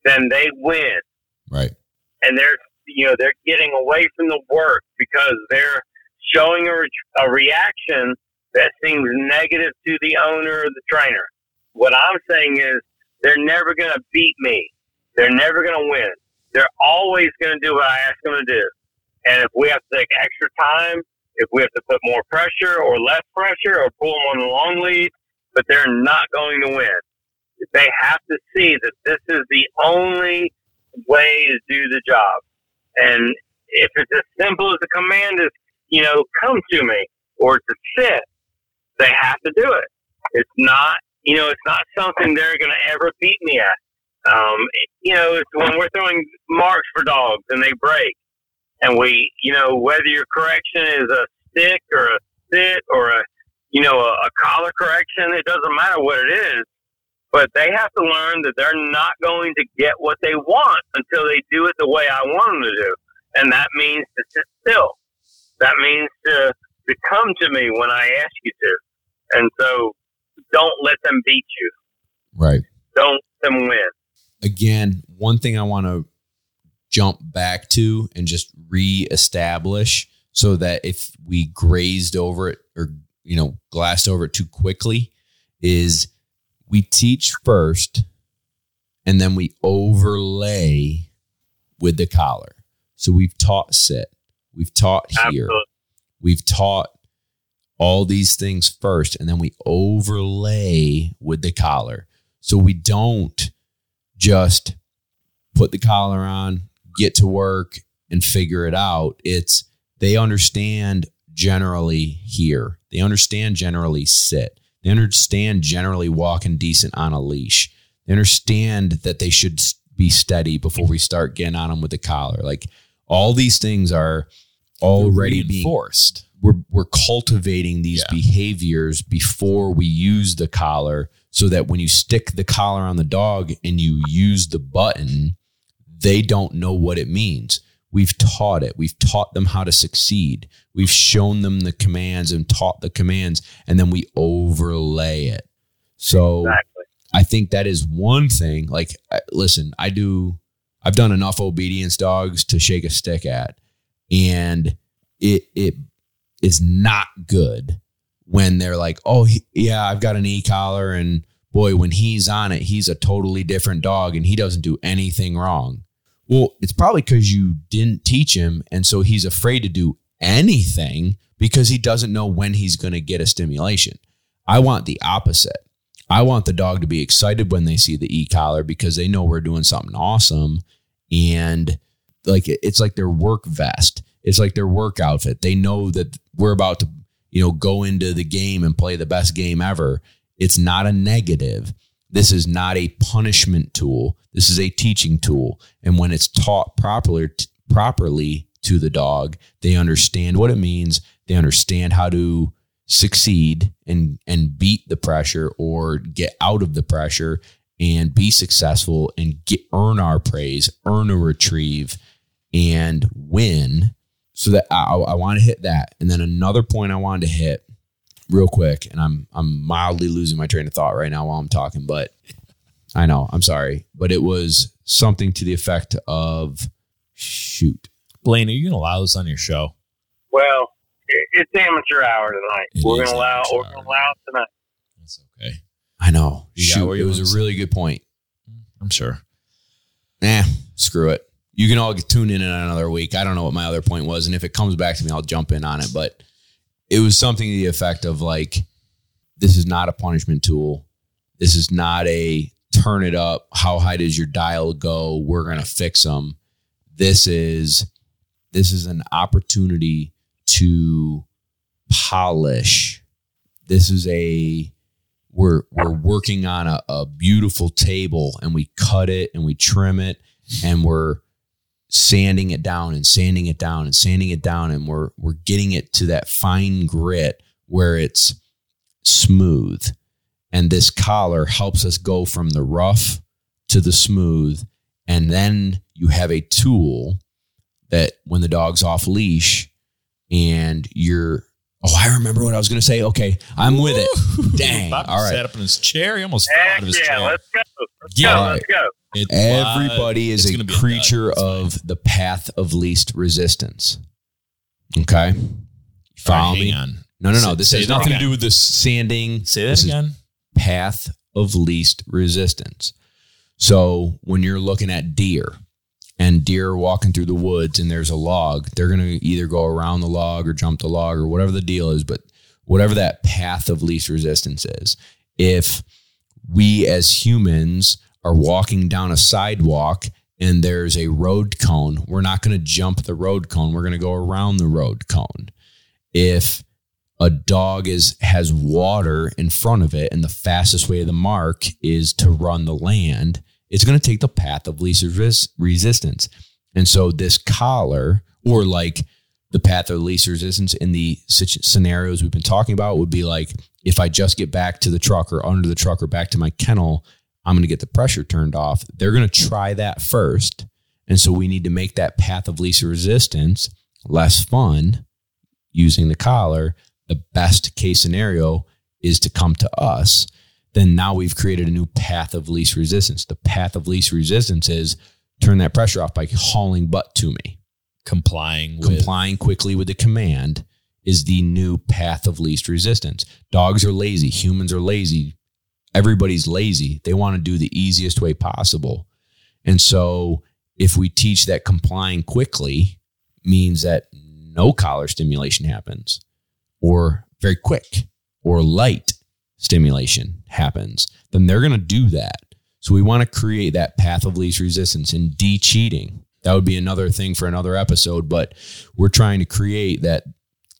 Speaker 2: then they win.
Speaker 1: Right.
Speaker 2: and they're you know they're getting away from the work because they're showing a, re- a reaction that seems negative to the owner or the trainer. What I'm saying is they're never going to beat me. They're never going to win. They're always going to do what I ask them to do. And if we have to take extra time, if we have to put more pressure or less pressure or pull them on the long lead, but they're not going to win. They have to see that this is the only way to do the job. And if it's as simple as the command is, you know, come to me or to sit, they have to do it. It's not, you know, it's not something they're going to ever beat me at. Um, you know, it's when we're throwing marks for dogs and they break, and we, you know, whether your correction is a stick or a sit or a, you know, a, a collar correction, it doesn't matter what it is but they have to learn that they're not going to get what they want until they do it the way I want them to do. And that means to sit still. That means to, to come to me when I ask you to. And so don't let them beat you.
Speaker 1: Right.
Speaker 2: Don't let them win.
Speaker 1: Again, one thing I want to jump back to and just reestablish so that if we grazed over it or you know glassed over it too quickly is we teach first and then we overlay with the collar. So we've taught sit, we've taught here,
Speaker 2: Absolutely.
Speaker 1: we've taught all these things first and then we overlay with the collar. So we don't just put the collar on, get to work and figure it out. It's they understand generally here. They understand generally sit. They understand generally walking decent on a leash. They understand that they should be steady before we start getting on them with the collar. Like all these things are already being
Speaker 3: reinforced.
Speaker 1: We're we're cultivating these
Speaker 3: Yeah.
Speaker 1: behaviors before we use the collar so that when you stick the collar on the dog and you use the button they don't know what it means we've taught it we've taught them how to succeed we've shown them the commands and taught the commands and then we overlay it so
Speaker 2: Exactly.
Speaker 1: I think that is one thing. Like, listen, I do, I've done enough obedience dogs to shake a stick at, and it it is not good when they're like, oh he, yeah, I've got an e collar, and boy, when he's on it, he's a totally different dog, and he doesn't do anything wrong. Well, it's probably because you didn't teach him, and so he's afraid to do anything because he doesn't know when he's going to get a stimulation. I want the opposite. I want the dog to be excited when they see the e collar because they know we're doing something awesome. And like it's like their work vest. It's like their work outfit. They know that we're about to, you know, go into the game and play the best game ever. It's not a negative. This is not a punishment tool. This is a teaching tool. And when it's taught properly properly to the dog, they understand what it means. They understand how to succeed and and beat the pressure or get out of the pressure and be successful and get earn our praise, earn a retrieve, and win. So that I, I want to hit that, and then another point I wanted to hit real quick, and I'm I'm mildly losing my train of thought right now while I'm talking, but I know I'm sorry, but it was something to the effect of shoot.
Speaker 3: Blaine, are you going to allow this on your show?
Speaker 2: Well, it's amateur hour tonight.
Speaker 3: It
Speaker 2: we're gonna allow.
Speaker 3: amateur
Speaker 2: We're gonna allow it tonight.
Speaker 3: That's okay.
Speaker 1: I know.
Speaker 3: You
Speaker 1: Shoot, it was a really good point.
Speaker 3: I'm sure.
Speaker 1: Nah, screw it. You can all tune in in another week. I don't know what my other point was, and if it comes back to me, I'll jump in on it. But it was something to the effect of like, this is not a punishment tool. This is not a turn it up. How high does your dial go? We're gonna fix them. This is this is an opportunity to polish. This is a we're we're working on a, a beautiful table and we cut it and we trim it and we're sanding it down and sanding it down and sanding it down and we're we're getting it to that fine grit where it's smooth and this collar helps us go from the rough to the smooth. And then you have a tool that when the dog's off leash and you're, oh, I remember what I was going to say. Okay, I'm with it. Dang.
Speaker 3: Bobby
Speaker 1: All right.
Speaker 3: sat up in his chair. He almost fell out of his
Speaker 2: yeah,
Speaker 3: chair.
Speaker 2: let's go. Let's
Speaker 3: Yeah.
Speaker 2: go. Let's go.
Speaker 3: It-
Speaker 1: Everybody
Speaker 3: uh,
Speaker 1: is a
Speaker 3: gonna be dud.
Speaker 1: creature
Speaker 3: fine.
Speaker 1: of the path of least resistance. Okay. Follow
Speaker 3: hang
Speaker 1: me?
Speaker 3: on.
Speaker 1: No, no, no. This
Speaker 3: say
Speaker 1: has nothing to do with the sanding.
Speaker 3: Say that
Speaker 1: This is
Speaker 3: again.
Speaker 1: path of least resistance. So when you're looking at deer and deer are walking through the woods and there's a log, they're going to either go around the log or jump the log or whatever the deal is, but whatever that path of least resistance is. If we as humans are walking down a sidewalk and there's a road cone, we're not going to jump the road cone. We're going to go around the road cone. If a dog is has water in front of it and the fastest way to the mark is to run the land it's going to take the path of least res- resistance and so this collar or like the path of least resistance in the scenarios we've been talking about would be like if i just get back to the truck or under the truck or back to my kennel i'm going to get the pressure turned off they're going to try that first and so we need to make that path of least resistance less fun using the collar the best case scenario is to come to us, then now we've created a new path of least resistance. The path of least resistance is turn that pressure off by hauling butt to me.
Speaker 3: Complying with
Speaker 1: Complying quickly with the command is the new path of least resistance. Dogs are lazy, humans are lazy, everybody's lazy. They want to do the easiest way possible. And so if we teach that complying quickly means that no collar stimulation happens or very quick or light stimulation happens, then they're going to do that. So we want to create that path of least resistance and de cheating. That would be another thing for another episode, but we're trying to create that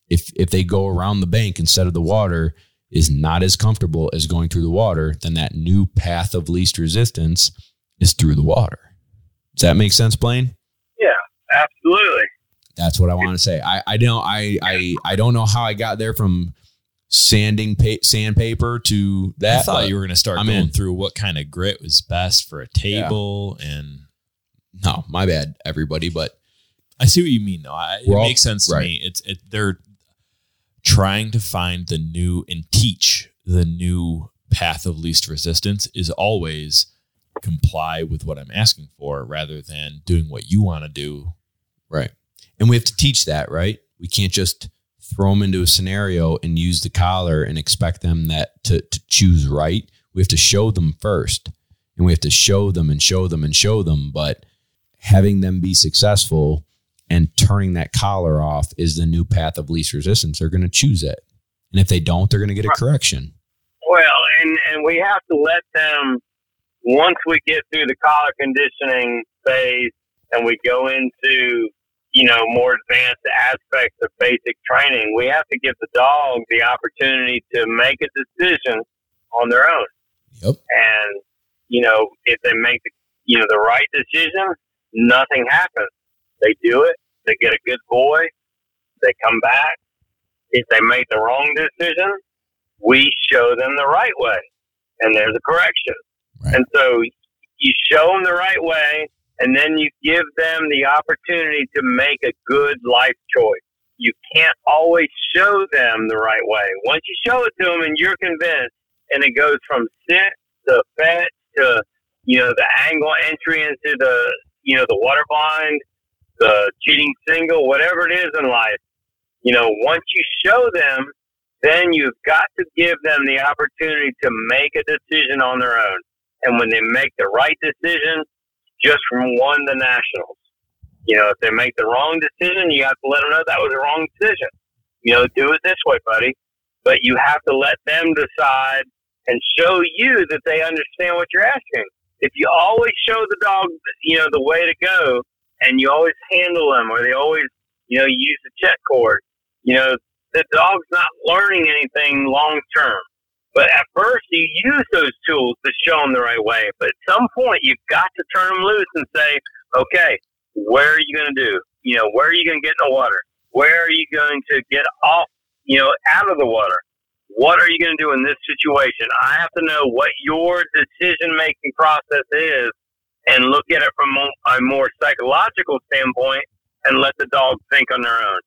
Speaker 1: if if they go around the bank instead of the water is not as comfortable as going through the water, then that new path of least resistance is through the water. Does that make sense, Blaine?
Speaker 2: Yeah, absolutely.
Speaker 1: That's what I want to say. I, I don't I, I I don't know how I got there from sanding pa- sandpaper to that.
Speaker 3: I thought you were going to start
Speaker 1: I'm
Speaker 3: going
Speaker 1: in.
Speaker 3: through what kind of grit was best for a table, and
Speaker 1: no, my bad, everybody. But
Speaker 3: I see what you mean. though. I, it
Speaker 1: all-
Speaker 3: makes sense to
Speaker 1: right.
Speaker 3: me. It's it, they're trying to find the new and teach the new path of least resistance is always comply with what I'm asking for rather than doing what you want to do.
Speaker 1: right, and we have to teach that, right? We can't just throw them into a scenario and use the collar and expect them that to to choose right. We have to show them first, and we have to show them and show them and show them. But having them be successful and turning that collar off is the new path of least resistance. They're going to choose it. And if they don't, they're going to get a correction.
Speaker 2: Well, and and we have to let them once we get through the collar conditioning phase and we go into you know more advanced aspects of basic training, we have to give the dog the opportunity to make a decision on their own.
Speaker 1: Yep.
Speaker 2: And you know, if they make the you know the right decision, nothing happens. They do it. They get a good boy. They come back. If they make the wrong decision, we show them the right way, and there's a correction.
Speaker 1: Right.
Speaker 2: And so you show them the right way, and then you give them the opportunity to make a good life choice. You can't always show them the right way. Once you show it to them and you're convinced, and it goes from sit to fetch to you know the angle entry into the you know the water blind, the cheating single, whatever it is in life. You know, once you show them then you've got to give them the opportunity to make a decision on their own. And when they make the right decision, just from one the nationals. You know, if they make the wrong decision, you have to let them know that was the wrong decision. You know, do it this way, buddy. But you have to let them decide and show you that they understand what you're asking. If you always show the dog, you know, the way to go, and you always handle them, or they always, you know, use the check cord, you know, the dog's not learning anything long term. But at first, you use those tools to show them the right way. But at some point, you've got to turn them loose and say, okay, where are you going to do? You know, where are you going to get in the water? Where are you going to get off, you know, out of the water? What are you going to do in this situation? I have to know what your decision making process is and look at it from a more psychological standpoint and let the dog think on their own.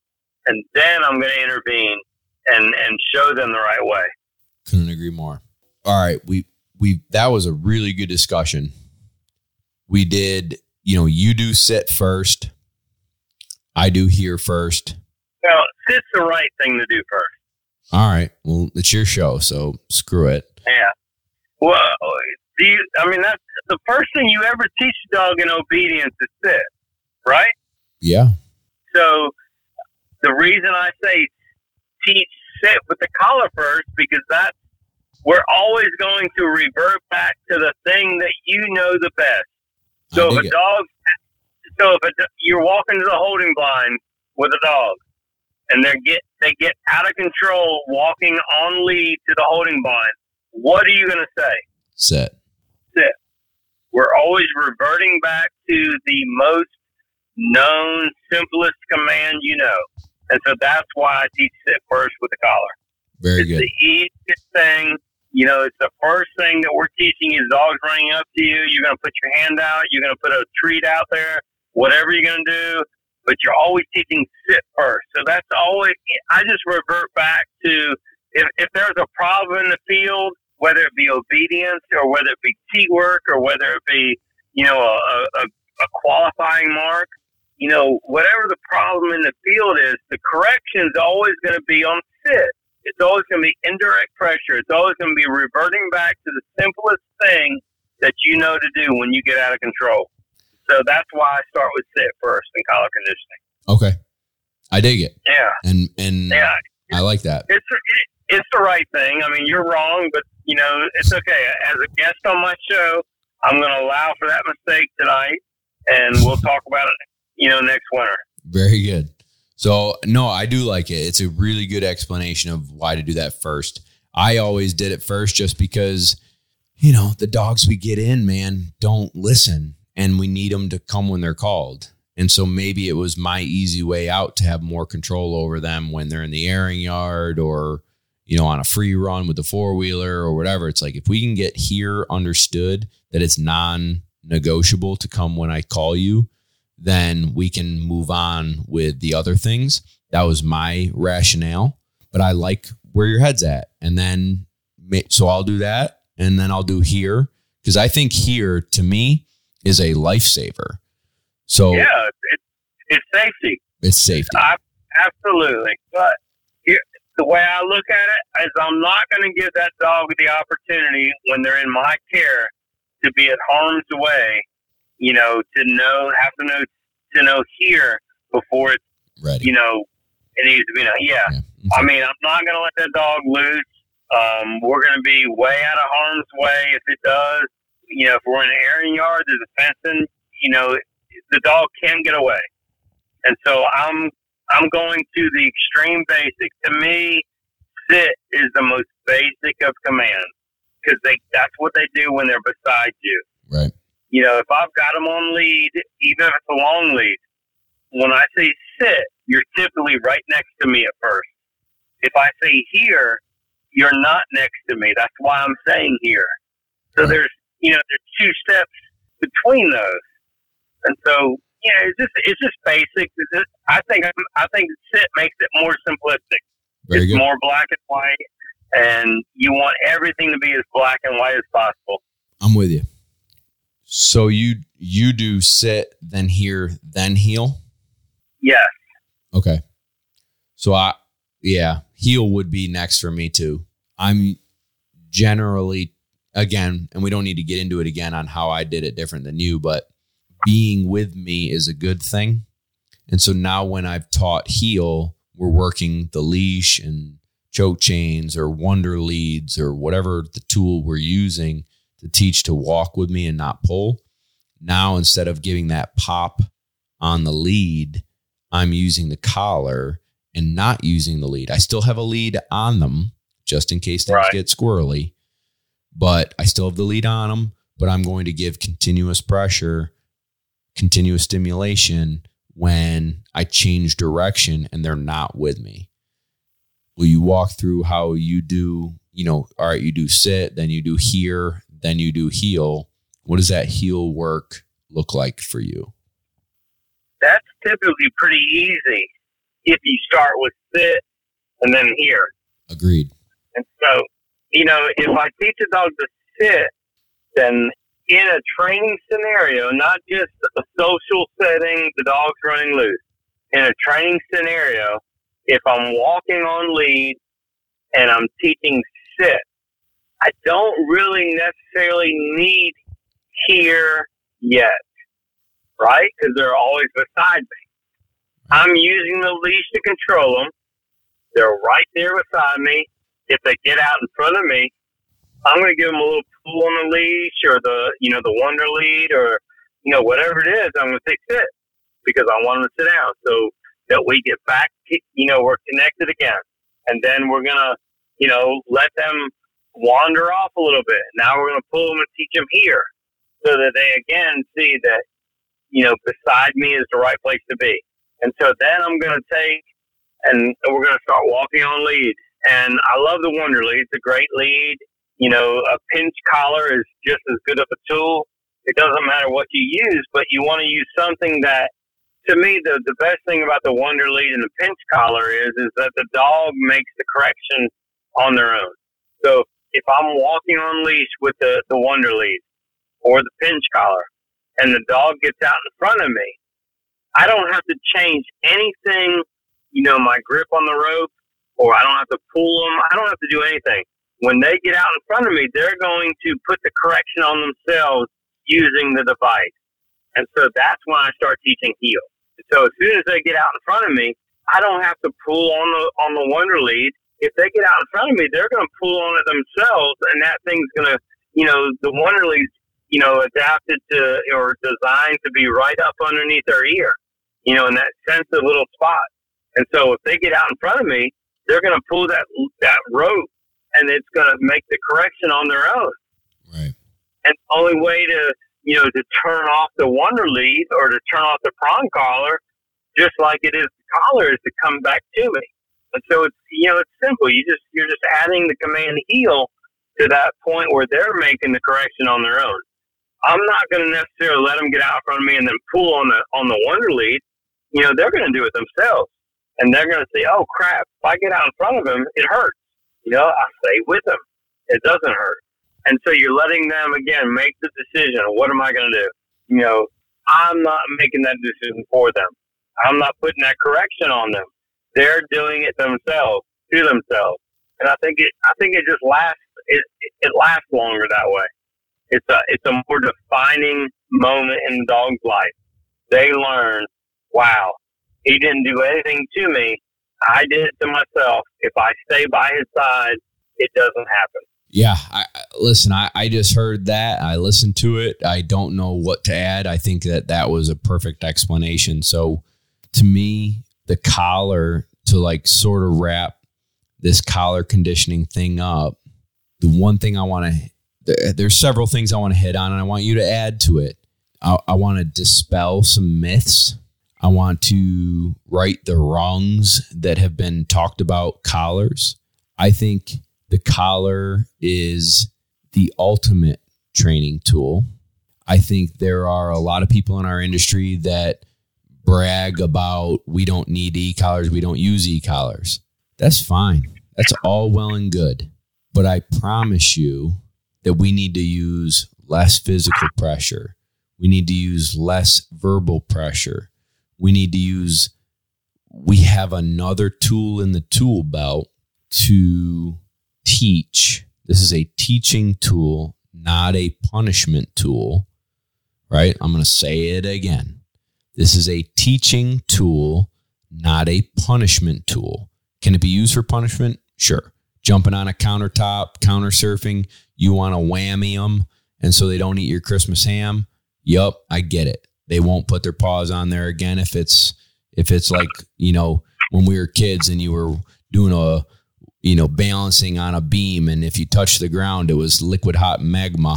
Speaker 2: And then I'm going to intervene and, and show them the right way.
Speaker 1: Couldn't agree more. All right. We, we, that was a really good discussion. We did, you know, you do sit first. I do hear first.
Speaker 2: Well, sit's the right thing to do first.
Speaker 1: All right. Well, it's your show, so screw it.
Speaker 2: Yeah. Well, do you, I mean, that's the first thing you ever teach a dog in obedience is sit, right?
Speaker 1: Yeah.
Speaker 2: So the reason I say teach sit with the collar first because that's we're always going to revert back to the thing that you know the best. So if a
Speaker 1: it.
Speaker 2: dog, so if a, you're walking to the holding blind with a dog, and they get they get out of control walking on lead to the holding blind, what are you going to say?
Speaker 1: Set.
Speaker 2: Sit. We're always reverting back to the most known, simplest command you know, and so that's why I teach sit first with the collar.
Speaker 1: Very
Speaker 2: it's
Speaker 1: good.
Speaker 2: the easiest thing. You know, it's the first thing that we're teaching is dogs running up to you. You're going to put your hand out. You're going to put a treat out there, whatever you're going to do. But you're always teaching sit first. So that's always, I just revert back to if, if there's a problem in the field, whether it be obedience or whether it be T work or whether it be, you know, a, a, a qualifying mark, you know, whatever the problem in the field is, the correction is always going to be on sit. It's always going to be indirect pressure. It's always going to be reverting back to the simplest thing that you know to do when you get out of control. So that's why I start with sit first in collar conditioning.
Speaker 1: Okay. I dig it.
Speaker 2: Yeah,
Speaker 1: And and
Speaker 2: yeah,
Speaker 1: I like that.
Speaker 2: it's it's the right thing. I mean, you're wrong, but you know it's okay. As a guest on my show, I'm going to allow for that mistake tonight, and we'll talk about it. You know, next winter.
Speaker 1: Very good. So no, I do like it. It's a really good explanation of why to do that first. I always did it first just because, you know, the dogs we get in, man, don't listen and we need them to come when they're called. And so maybe it was my easy way out to have more control over them when they're in the airing yard or, you know, on a free run with the four wheeler or whatever. It's like if we can get here understood that it's non negotiable to come when I call you, then we can move on with the other things. That was my rationale, but I like where your head's at. And then, so I'll do that. And then I'll do here because I think here to me is a lifesaver. So
Speaker 2: Yeah, it's it's safety.
Speaker 1: it's safety.
Speaker 2: I, absolutely. But the way I look at it is I'm not going to give that dog the opportunity when they're in my care to be at harm's way, you know, to know, have to know, to know here before it's,
Speaker 1: Ready.
Speaker 2: you know, it needs to be known. Yeah.
Speaker 1: Yeah.
Speaker 2: I mean, I'm not going to let that dog loose. Um, we're going to be way out of harm's way if it does. You know, if we're in an airing yard, there's a fencing, you know, the dog can get away. And so I'm I'm going to the extreme basic. To me, sit is the most basic of commands because they that's what they do when they're beside you.
Speaker 1: Right.
Speaker 2: You know, if I've got them on lead, even if it's a long lead, when I say sit, you're typically right next to me at first. If I say here, you're not next to me. That's why I'm saying here. So
Speaker 1: Right.
Speaker 2: there's you know there's two steps between those, and so you know it's just it's just basic. It's just, I think I think sit makes it more simplistic.
Speaker 1: Very
Speaker 2: it's
Speaker 1: good.
Speaker 2: more black and white, and you want everything to be as black and white as possible.
Speaker 1: I'm with you. So you you do sit, then here, then heel.
Speaker 2: Yes.
Speaker 1: Okay. So I yeah, heel would be next for me too. I'm generally again, and we don't need to get into it again on how I did it different than you, but being with me is a good thing. And so now when I've taught heel, we're working the leash and choke chains or wonder leads or whatever the tool we're using to teach to walk with me and not pull. Now instead of giving that pop on the lead, I'm using the collar and not using the lead. I still have a lead on them just in case things
Speaker 2: Right.
Speaker 1: get squirrely, but I still have the lead on them. But I'm going to give continuous pressure, continuous stimulation when I change direction and they're not with me. Will you walk through how you do, you know, all right, you do sit, then you do here, then you do heel. What does that heel work look like for you?
Speaker 2: That's typically pretty easy if you start with sit and then here.
Speaker 1: Agreed.
Speaker 2: And so, you know, if I teach a dog to sit, then in a training scenario, not just a social setting, the dog's running loose. In a training scenario, if I'm walking on lead and I'm teaching sit, I don't really necessarily need here yet, right? Because they're always beside me. I'm using the leash to control them. They're right there beside me. If they get out in front of me, I'm going to give them a little pull on the leash or the, you know, the wonder lead or, you know, whatever it is. I'm going to say sit because I want them to sit down so that we get back, you know, we're connected again. And then we're going to, you know, let them wander off a little bit. Now we're going to pull them and teach them here so that they again see that, you know, beside me is the right place to be. And so then I'm going to take and we're going to start walking on lead. And I love the Wonder Lead. It's a great lead. You know, a pinch collar is just as good of a tool. It doesn't matter what you use, but you want to use something that, to me, the, the best thing about the Wonder Lead and the pinch collar is, is that the dog makes the correction on their own. So if I'm walking on leash with the, the Wonder Lead or the pinch collar and the dog gets out in front of me, I don't have to change anything, you know, my grip on the rope, or I don't have to pull them. I don't have to do anything. When they get out in front of me, they're going to put the correction on themselves using the device. And so that's when I start teaching heel. So as soon as they get out in front of me, I don't have to pull on the on the wonder lead. If they get out in front of me, they're going to pull on it themselves, and that thing's going to, you know, the wonder lead, you know, adapted to or designed to be right up underneath their ear you know, in that sensitive little spot. And so if they get out in front of me, they're going to pull that that rope, and it's going to make the correction on their own.
Speaker 1: Right.
Speaker 2: And the only way to you know to turn off the wonder lead or to turn off the prong collar, just like it is the collar, is to come back to me. And so it's you know it's simple. You just you're just adding the command heel to that point where they're making the correction on their own. I'm not going to necessarily let them get out in front of me and then pull on the on the wonder lead you know, they're going to do it themselves. And they're going to say, oh, crap, if I get out in front of them, it hurts. You know, I stay with them. It doesn't hurt. And so you're letting them, again, make the decision. What am I going to do? You know, I'm not making that decision for them. I'm not putting that correction on them. They're doing it themselves to themselves. And I think it, I think it just lasts, it, it lasts longer that way. It's a, it's a more defining moment in the dog's life. They learn wow, he didn't do anything to me. I did it to myself. If I stay by his side, it doesn't happen.
Speaker 1: Yeah, I, listen. I, I just heard that. I listened to it. I don't know what to add. I think that that was a perfect explanation. So, to me, the collar to like sort of wrap this collar conditioning thing up. The one thing I want to there's several things I want to hit on, and I want you to add to it. I, I want to dispel some myths I want to right the wrongs that have been talked about collars. I think the collar is the ultimate training tool. I think there are a lot of people in our industry that brag about we don't need e collars, we don't use e collars. That's fine. That's all well and good. But I promise you that we need to use less physical pressure. We need to use less verbal pressure we need to use we have another tool in the tool belt to teach. This is a teaching tool not a punishment tool right? I'm going to say it again. This is a teaching tool not a punishment tool. Can it be used for punishment? Sure. Jumping on a countertop counter surfing you want to whammy them and so they don't eat your christmas ham? Yup i get it. They won't put their paws on there again if it's if it's like you know when we were kids and you were doing a you know balancing on a beam. And if you touch the ground it was liquid hot magma.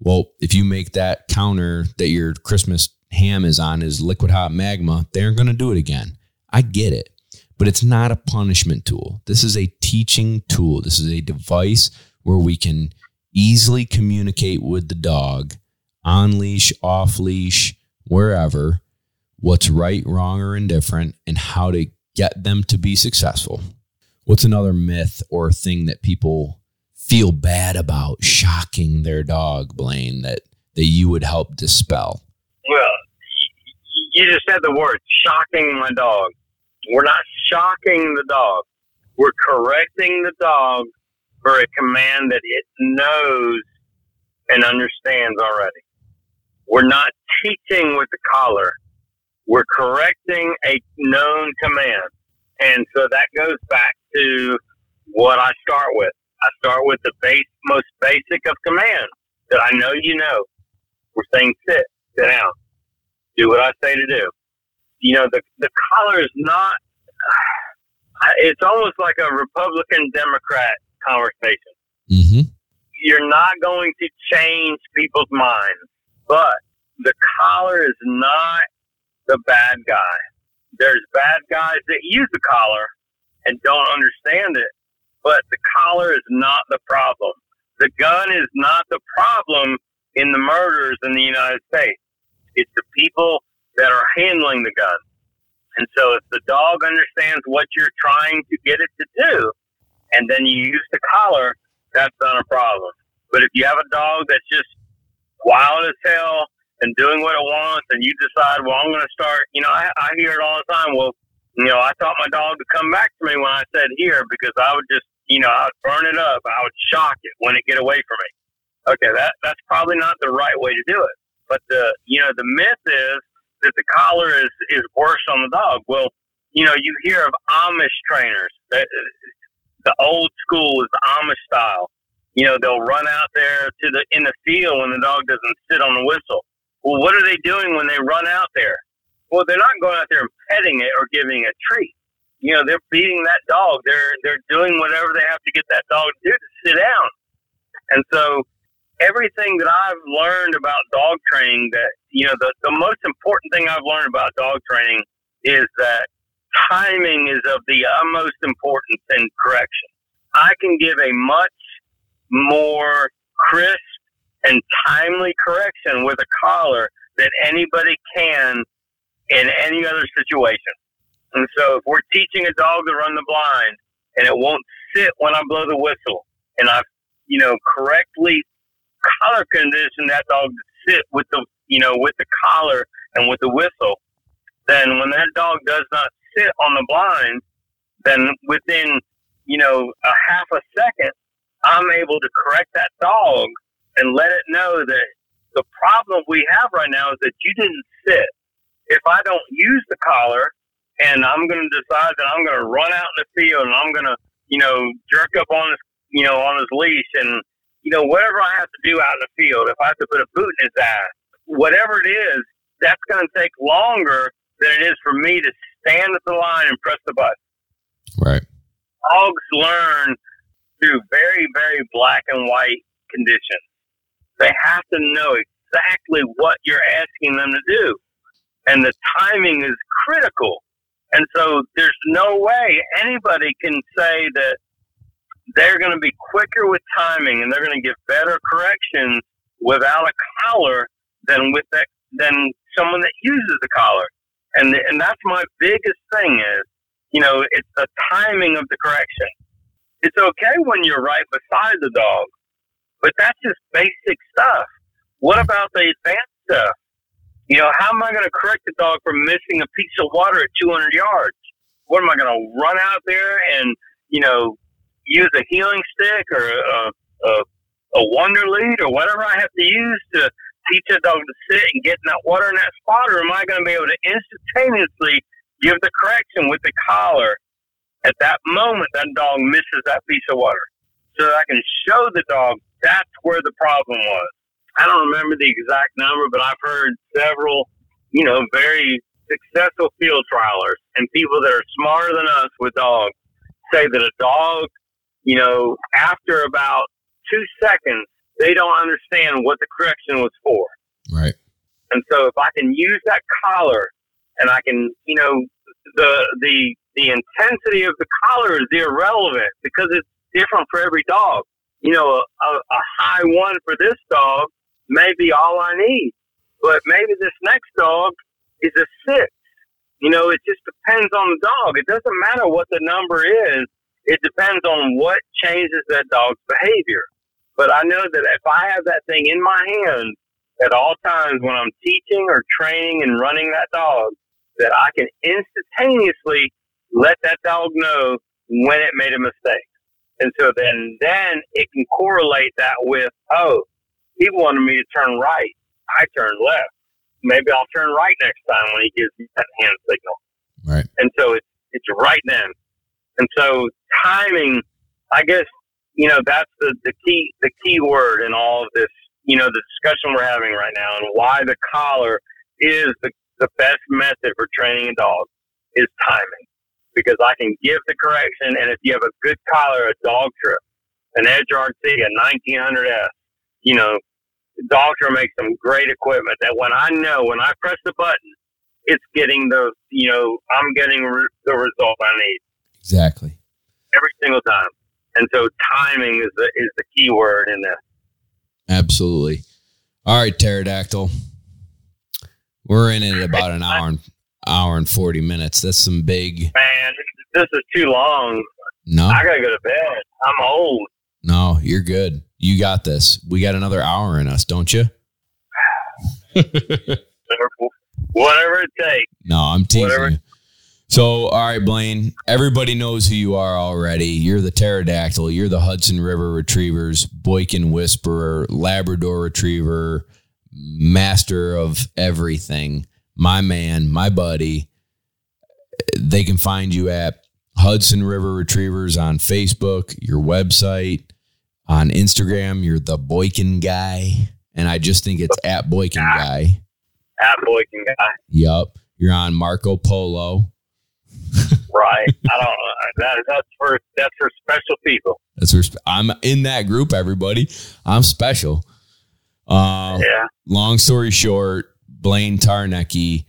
Speaker 1: Well if you make that counter that your christmas ham is on is liquid hot magma they aren't going to do it again. I get it but it's not a punishment tool. This is a teaching tool. This is a device where we can easily communicate with the dog on leash, off leash, wherever, what's right, wrong, or indifferent, and how to get them to be successful. What's another myth or thing that people feel bad about shocking their dog, Blaine, that, that you would help dispel?
Speaker 2: Well, you just said the word shocking my dog. We're not shocking the dog. We're correcting the dog for a command that it knows and understands already. We're not teaching with the collar. We're correcting a known command. And so that goes back to what I start with. I start with the base, most basic of commands that I know you know. We're saying sit, sit down, do what I say to do. You know, the, the collar is not, it's almost like a Republican Democrat conversation.
Speaker 1: Mm-hmm.
Speaker 2: You're not going to change people's minds, but the collar is not the bad guy. There's bad guys that use the collar and don't understand it, but the collar is not the problem. The gun is not the problem in the murders in the United States. It's the people that are handling the gun. And so if the dog understands what you're trying to get it to do, and then you use the collar, that's not a problem. But if you have a dog that's just wild as hell and doing what it wants, and you decide, well, I'm going to start, you know, I, I hear it all the time. Well, you know, I taught my dog to come back to me when I said here because I would just, you know, I would burn it up. I would shock it when it get away from me. Okay, that that's probably not the right way to do it. But the, you know, the myth is that the collar is is worse on the dog. Well, you know, you hear of Amish trainers. That, the old school is the Amish style. You know, they'll run out there to the in the field when the dog doesn't sit on the whistle. Well, what are they doing when they run out there? Well, they're not going out there and petting it or giving a treat. You know, they're feeding that dog. They're they're doing whatever they have to get that dog to do to sit down. And so everything that I've learned about dog training that you know the, the most important thing I've learned about dog training is that timing is of the utmost importance in correction. I can give a much more crisp and timely correction with a collar than anybody can in any other situation. And so if we're teaching a dog to run the blind and it won't sit when I blow the whistle and I've, you know, correctly collar condition that dog to sit with the, you know, with the collar and with the whistle, then when that dog does not sit on the blind, then within, you know, a half a second, I'm able to correct that dog and let it know that the problem we have right now is that you didn't sit. If I don't use the collar and I'm going to decide that I'm going to run out in the field and I'm going to, you know, jerk up on his, you know, on his leash and, you know, whatever I have to do out in the field, if I have to put a boot in his ass, whatever it is, that's going to take longer than it is for me to stand at the line and press the button.
Speaker 1: Right.
Speaker 2: Dogs learn through very, very black and white conditions. They have to know exactly what you're asking them to do. And the timing is critical. And so there's no way anybody can say that they're going to be quicker with timing and they're going to give better corrections without a collar than with that than someone that uses a collar. And and that's my biggest thing is, you know, it's the timing of the correction. It's okay when you're right beside the dog, but that's just basic stuff. What about the advanced stuff? You know, how am I going to correct the dog for missing a piece of water at 200 yards? What am I going to run out there and, you know, use a heeling stick or a, a, a wonder lead or whatever I have to use to teach a dog to sit and get in that water in that spot, or am I going to be able to instantaneously give the correction with the collar at that moment that dog misses that piece of water? So that I can show the dog that's where the problem was. I don't remember the exact number, but I've heard several, you know, very successful field trialers and people that are smarter than us with dogs say that a dog, you know, after about two seconds, they don't understand what the correction was for.
Speaker 1: Right.
Speaker 2: And so if I can use that collar and I can, you know, the the the intensity of the collar is irrelevant because it's different for every dog. You know, a, a high one for this dog may be all I need. But maybe this next dog is a six. You know, it just depends on the dog. It doesn't matter what the number is. It depends on what changes that dog's behavior. But I know that if I have that thing in my hand at all times when I'm teaching or training and running that dog, that I can instantaneously let that dog know when it made a mistake. And so then, then it can correlate that with, oh, he wanted me to turn right. I turned left. Maybe I'll turn right next time when he gives me that hand signal.
Speaker 1: Right.
Speaker 2: And so it's, it's right then. And so timing, I guess, you know, that's the, the key, the key word in all of this, you know, the discussion we're having right now and why the collar is the, the best method for training a dog is timing because I can give the correction. And if you have a good collar, a dog trip, an Edge RT, a 1900S, you know, Dogtra makes some great equipment that when I know, when I press the button, it's getting the, you know, I'm getting re- the result I need
Speaker 1: Exactly.
Speaker 2: every single time. And so timing is the, is the key word in this.
Speaker 1: Absolutely. All right, pterodactyl. We're in it about an hour and hour and forty minutes. That's some big.
Speaker 2: Man, this is too long.
Speaker 1: No,
Speaker 2: I gotta go to bed. I'm old.
Speaker 1: no, you're good. You got this. We got another hour in us, don't you?
Speaker 2: Whatever it takes.
Speaker 1: No, I'm teasing
Speaker 2: Whatever.
Speaker 1: you. So, all right, Blaine. Everybody knows who you are already. You're the pterodactyl. You're the Hudson River Retrievers, Boykin Whisperer, Labrador Retriever, master of everything. My man, my buddy. They can find you at Hudson River Retrievers on Facebook, your website, on Instagram. You're the Boykin guy, and I just think it's at Boykin guy.
Speaker 2: At Boykin guy.
Speaker 1: Yup. You're on Marco Polo.
Speaker 2: Right. I don't know. That, that's for that's for special people.
Speaker 1: That's sp- I'm in that group. Everybody, I'm special. Uh,
Speaker 2: Yeah.
Speaker 1: long story short, Blaine Tarnecki,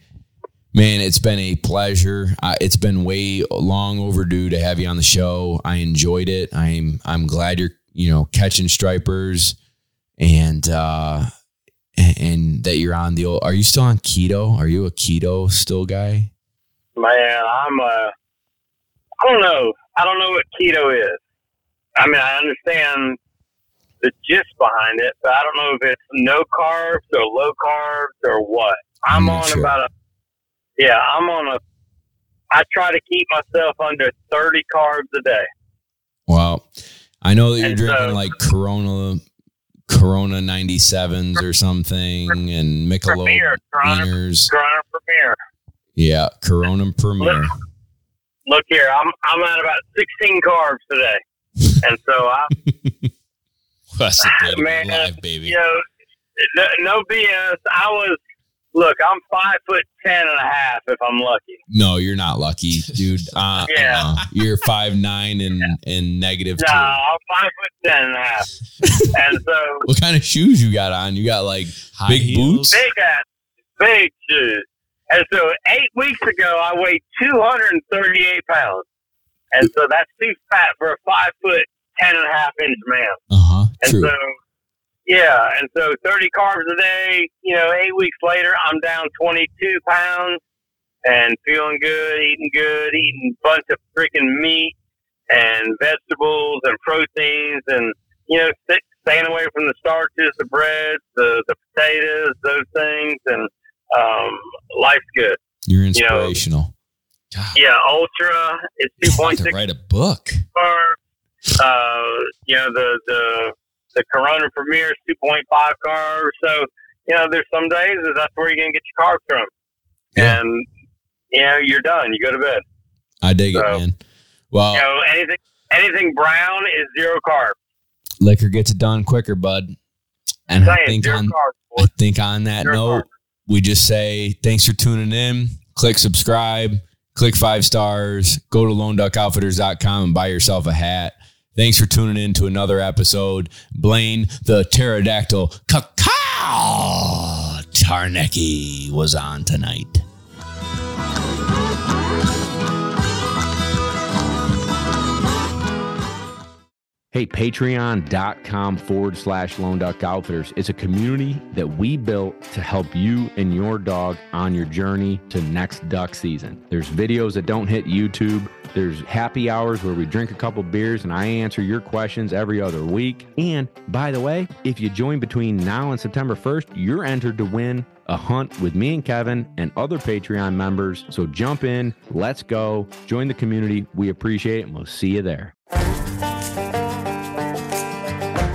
Speaker 1: man, it's been a pleasure. Uh, it's been way long overdue to have you on the show. I enjoyed it. I'm I'm glad you're you know catching stripers, and uh, and, that you're on the old. Are you still on keto? Are you a keto still guy?
Speaker 2: Man, I'm uh I don't know. I don't know what keto is. I mean, I understand the gist behind it, but I don't know if it's no carbs or low carbs or what. I'm
Speaker 1: I'm
Speaker 2: on
Speaker 1: sure.
Speaker 2: about a yeah, I'm on a I try to keep myself under 30 carbs a day.
Speaker 1: Well, I know that you're
Speaker 2: And
Speaker 1: drinking
Speaker 2: so-
Speaker 1: like Corona, Corona 97s or something, and Michelob
Speaker 2: Premier, Corona. Corona Premier.
Speaker 1: Yeah, Corona Premier.
Speaker 2: Look here, I'm I'm at about 16 carbs today. And so I
Speaker 3: That's to
Speaker 2: Man,
Speaker 3: alive, baby.
Speaker 2: you know, no, no BS. I was, look, I'm five foot ten and a half if I'm lucky.
Speaker 1: No, you're not lucky, dude. Uh,
Speaker 2: Yeah.
Speaker 1: uh, you're five nine and and negative
Speaker 2: No,
Speaker 1: two.
Speaker 2: I'm five foot ten and a half. and so,
Speaker 1: What kind of shoes you got on? You got like
Speaker 3: High
Speaker 1: big
Speaker 3: heels.
Speaker 1: boots?
Speaker 2: big ass, big shoes. And so, eight weeks ago, I weighed 238 pounds. And so, that's too fat for a five foot ten and a half inch man.
Speaker 1: Uh huh.
Speaker 2: And
Speaker 1: True.
Speaker 2: so, yeah, and so 30 carbs a day, you know, eight weeks later, I'm down 22 pounds and feeling good, eating good, eating a bunch of freaking meat and vegetables and proteins and, you know, st- staying away from the starches, the breads, the, the potatoes, those things. And um, life's good.
Speaker 1: You're
Speaker 2: know,
Speaker 1: inspirational.
Speaker 3: God,
Speaker 2: Yeah, Ultra
Speaker 3: to
Speaker 2: 2.6
Speaker 3: write a book.
Speaker 2: carbs. Uh, you know, the, the, the Corona Premier is 2.5 carbs. So, you know, there's some days that that's where you're going to get your carbs from.
Speaker 1: Yeah.
Speaker 2: And, you know, you're done. You go to bed.
Speaker 1: I dig it, man. Well,
Speaker 2: You know, anything, anything brown is zero carbs.
Speaker 1: liquor gets it done quicker, bud. And I
Speaker 2: Saying
Speaker 1: think on
Speaker 2: carbs.
Speaker 1: I think on that
Speaker 2: Zero
Speaker 1: note,
Speaker 2: carbs.
Speaker 1: we just say thanks for tuning in. Click subscribe, click five stars, go to loneduckoutfitters.com and buy yourself a hat. Thanks for tuning in to another episode. Blaine the pterodactyl cacao Tarnecki was on tonight. Hey, patreon.com forward slash lone duck outfitters is a community that we built to help you and your dog on your journey to next duck season. There's videos that don't hit YouTube. There's happy hours where we drink a couple beers and I answer your questions every other week. And by the way, if you join between now and September 1st, you're entered to win a hunt with me and Kevin and other Patreon members. So jump in, let's go, join the community. We appreciate it, and we'll see you there.